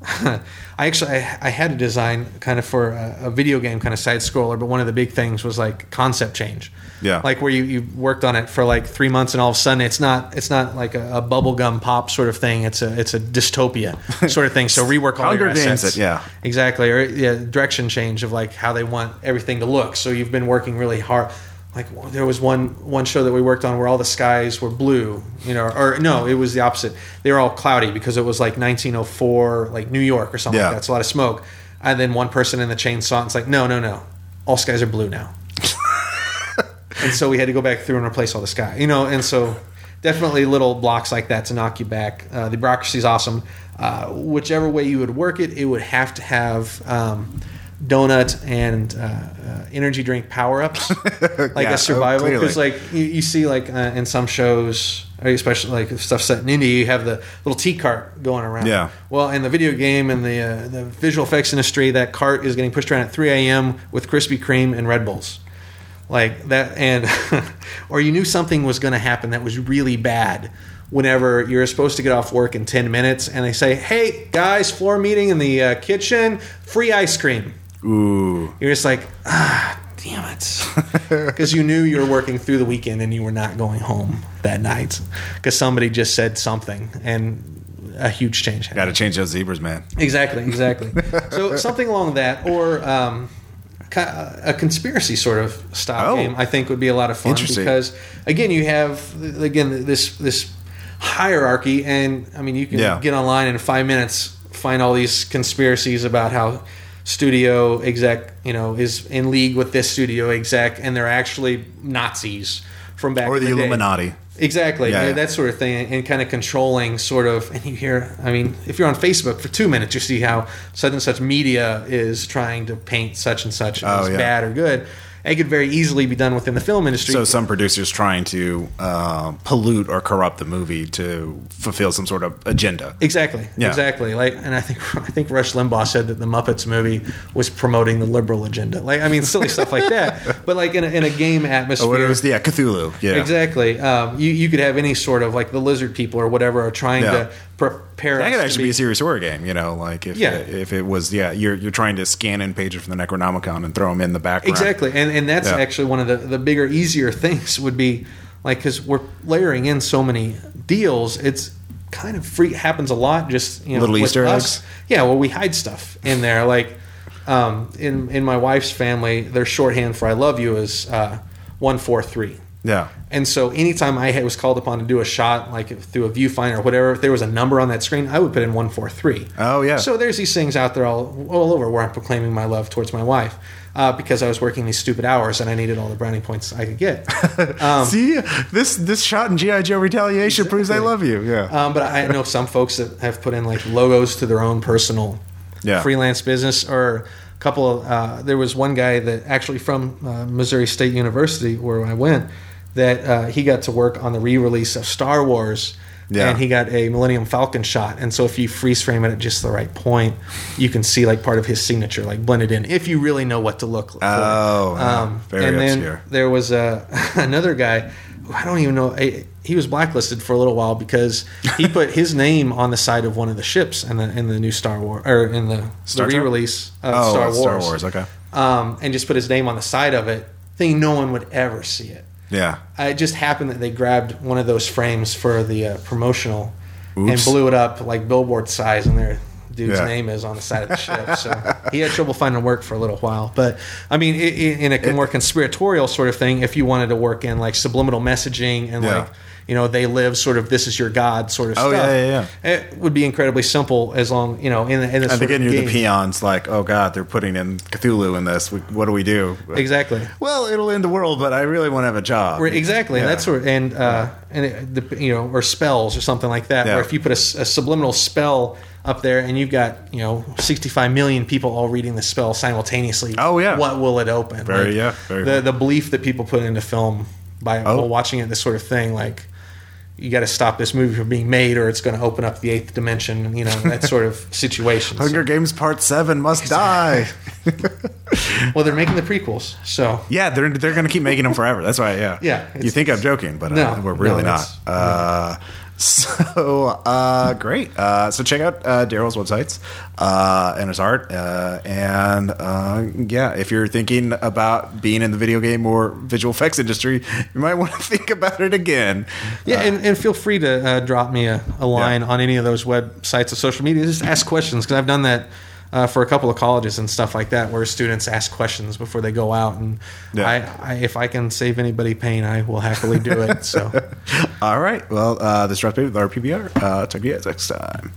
I actually I, I had a design kind of for a, a video game kind of side scroller, but one of the big things was like concept change. Yeah. like where you, you worked on it for like three months and all of a sudden it's not it's not like a, a bubblegum pop sort of thing. It's a it's a dystopia sort of thing. So rework all your assets. it, yeah. exactly. Or yeah, direction change of like how they want everything to look. So you've been working really hard. Like there was one one show that we worked on where all the skies were blue, you know, or no, it was the opposite. They were all cloudy because it was like 1904, like New York or something Yeah. like that. It's a lot of smoke. And then one person in the chain saw it and it's like, no, no, no, all skies are blue now. and so we had to go back through and replace all the sky, you know. And so definitely little blocks like that to knock you back. Uh, the bureaucracy is awesome. Uh, whichever way you would work it, it would have to have um, donut and uh, uh, energy drink power ups, like Yeah, oh, a survival. clearly. Because like you, you see like uh, in some shows, especially like stuff set in India, you have the little tea cart going around. Yeah. Well, in the video game and the uh, the visual effects industry, that cart is getting pushed around at 3 a.m. with Krispy Kreme and Red Bulls like that and or you knew something was going to happen that was really bad whenever you're supposed to get off work in 10 minutes and they say hey guys floor meeting in the uh, kitchen free ice cream Ooh. you're just like ah damn it because you knew you were working through the weekend and you were not going home that night because somebody just said something and a huge change happened. Got to change those zebras, man. Exactly, exactly. so something along that, or um, a conspiracy sort of style Oh. game, I think would be a lot of fun because again, you have again this this hierarchy, and I mean, you can Yeah. get online in five minutes find all these conspiracies about how studio exec you know is in league with this studio exec and they're actually nazis from back Or the the day. Illuminati. Exactly, Yeah, yeah, yeah. that sort of thing, and kind of controlling, sort of. And you hear, I mean, if you're on Facebook for two minutes, you see how such and such media is trying to paint such and such Oh, as yeah. bad or good, it could very easily be done within the film industry. So some producers trying to uh, pollute or corrupt the movie to fulfill some sort of agenda. Exactly. Yeah. Exactly. Like, and I think I think Rush Limbaugh said that the Muppets movie was promoting the liberal agenda. Like, I mean, silly stuff like that. But like in a, in a game atmosphere, Oh, it was? Yeah, Cthulhu. Yeah, Exactly. Um, you you could have any sort of like the lizard people or whatever are trying Yeah. to prepare. That could actually be a serious horror game. You know, like if Yeah. if it was yeah, you're you're trying to scan in pages from the Necronomicon and throw them in the background. Exactly, and and that's Yeah. actually one of the the bigger, easier things would be like because we're layering in so many deals. It's kind of free happens a lot. Just you know, Little Easter us. eggs? Yeah, well, we hide stuff in there. Like um, in in my wife's family, their shorthand for "I love you" is uh, one four three. Yeah. And so anytime I was called upon to do a shot, like through a viewfinder or whatever, if there was a number on that screen, I would put in 143. Oh, yeah. So there's these things out there all, all over where I'm proclaiming my love towards my wife uh, because I was working these stupid hours and I needed all the brownie points I could get. Um, See this this shot in GI Joe Retaliation proves I love you. Yeah. um, but I know some folks that have put in like logos to their own personal Yeah. freelance business or a couple of uh, there was one guy that actually from uh, missouri state university where i went that uh, he got to work on the re-release of star wars Yeah. and he got a millennium falcon shot and so if you freeze frame it at just the right point you can see like part of his signature like blended in if you really know what to look for Oh, um, Very and then obscure. there was uh, another guy who I don't even know. eh, He was blacklisted for a little while because he put his name on the side of one of the ships in the in the new Star Wars or in the, Star the re-release of oh, Star Wars. Star Wars. Okay. Um, and just put his name on the side of it, thinking no one would ever see it. Yeah. It just happened that they grabbed one of those frames for the uh, promotional and blew it up like billboard size, and their dude's Yeah. name is on the side of the ship. So he had trouble finding work for a little while. But I mean, i- i- in a more conspiratorial sort of thing, if you wanted to work in like subliminal messaging and Yeah. like you know they live sort of this is your god sort of Oh, stuff. yeah, yeah, It would be incredibly simple as long you know in the, in the And of get the peons like, oh god, they're putting in Cthulhu in this. We- What do we do? Exactly. Well, it'll end the world, but I really want to have a job. Right, exactly. Yeah. And that's sort and uh, and it, the, you know, or spells or something like that. Yeah. Where if you put a, a subliminal spell up there and you've got you know 65 million people all reading the spell simultaneously. Oh, yeah. What will it open? Very, yeah, very the the belief that people put into film by Oh. watching it, this sort of thing, like. You got to stop this movie from being made, or it's going to open up the eighth dimension. You know that sort of situation. Hunger Games Part Seven must die. well, they're making the prequels, so yeah, they're they're gonna keep making them forever. That's why. Yeah. Yeah, You think I'm joking, but uh, we're really no, not. Uh, so uh, great. Uh, so check out uh, Daryl's websites uh, and his art, uh, and uh, yeah, if you're thinking about being in the video game or visual effects industry, you might want to think about it again. Yeah, and, and feel free to uh, drop me a, a line Yeah. on any of those websites of social media. Just ask questions because I've done that uh, for a couple of colleges and stuff like that, where students ask questions before they go out. And Yeah. I, I, if I can save anybody pain, I will happily do it. So. All right. Well, uh, this is Ross Payton with RPPR. Uh, talk to you guys next time.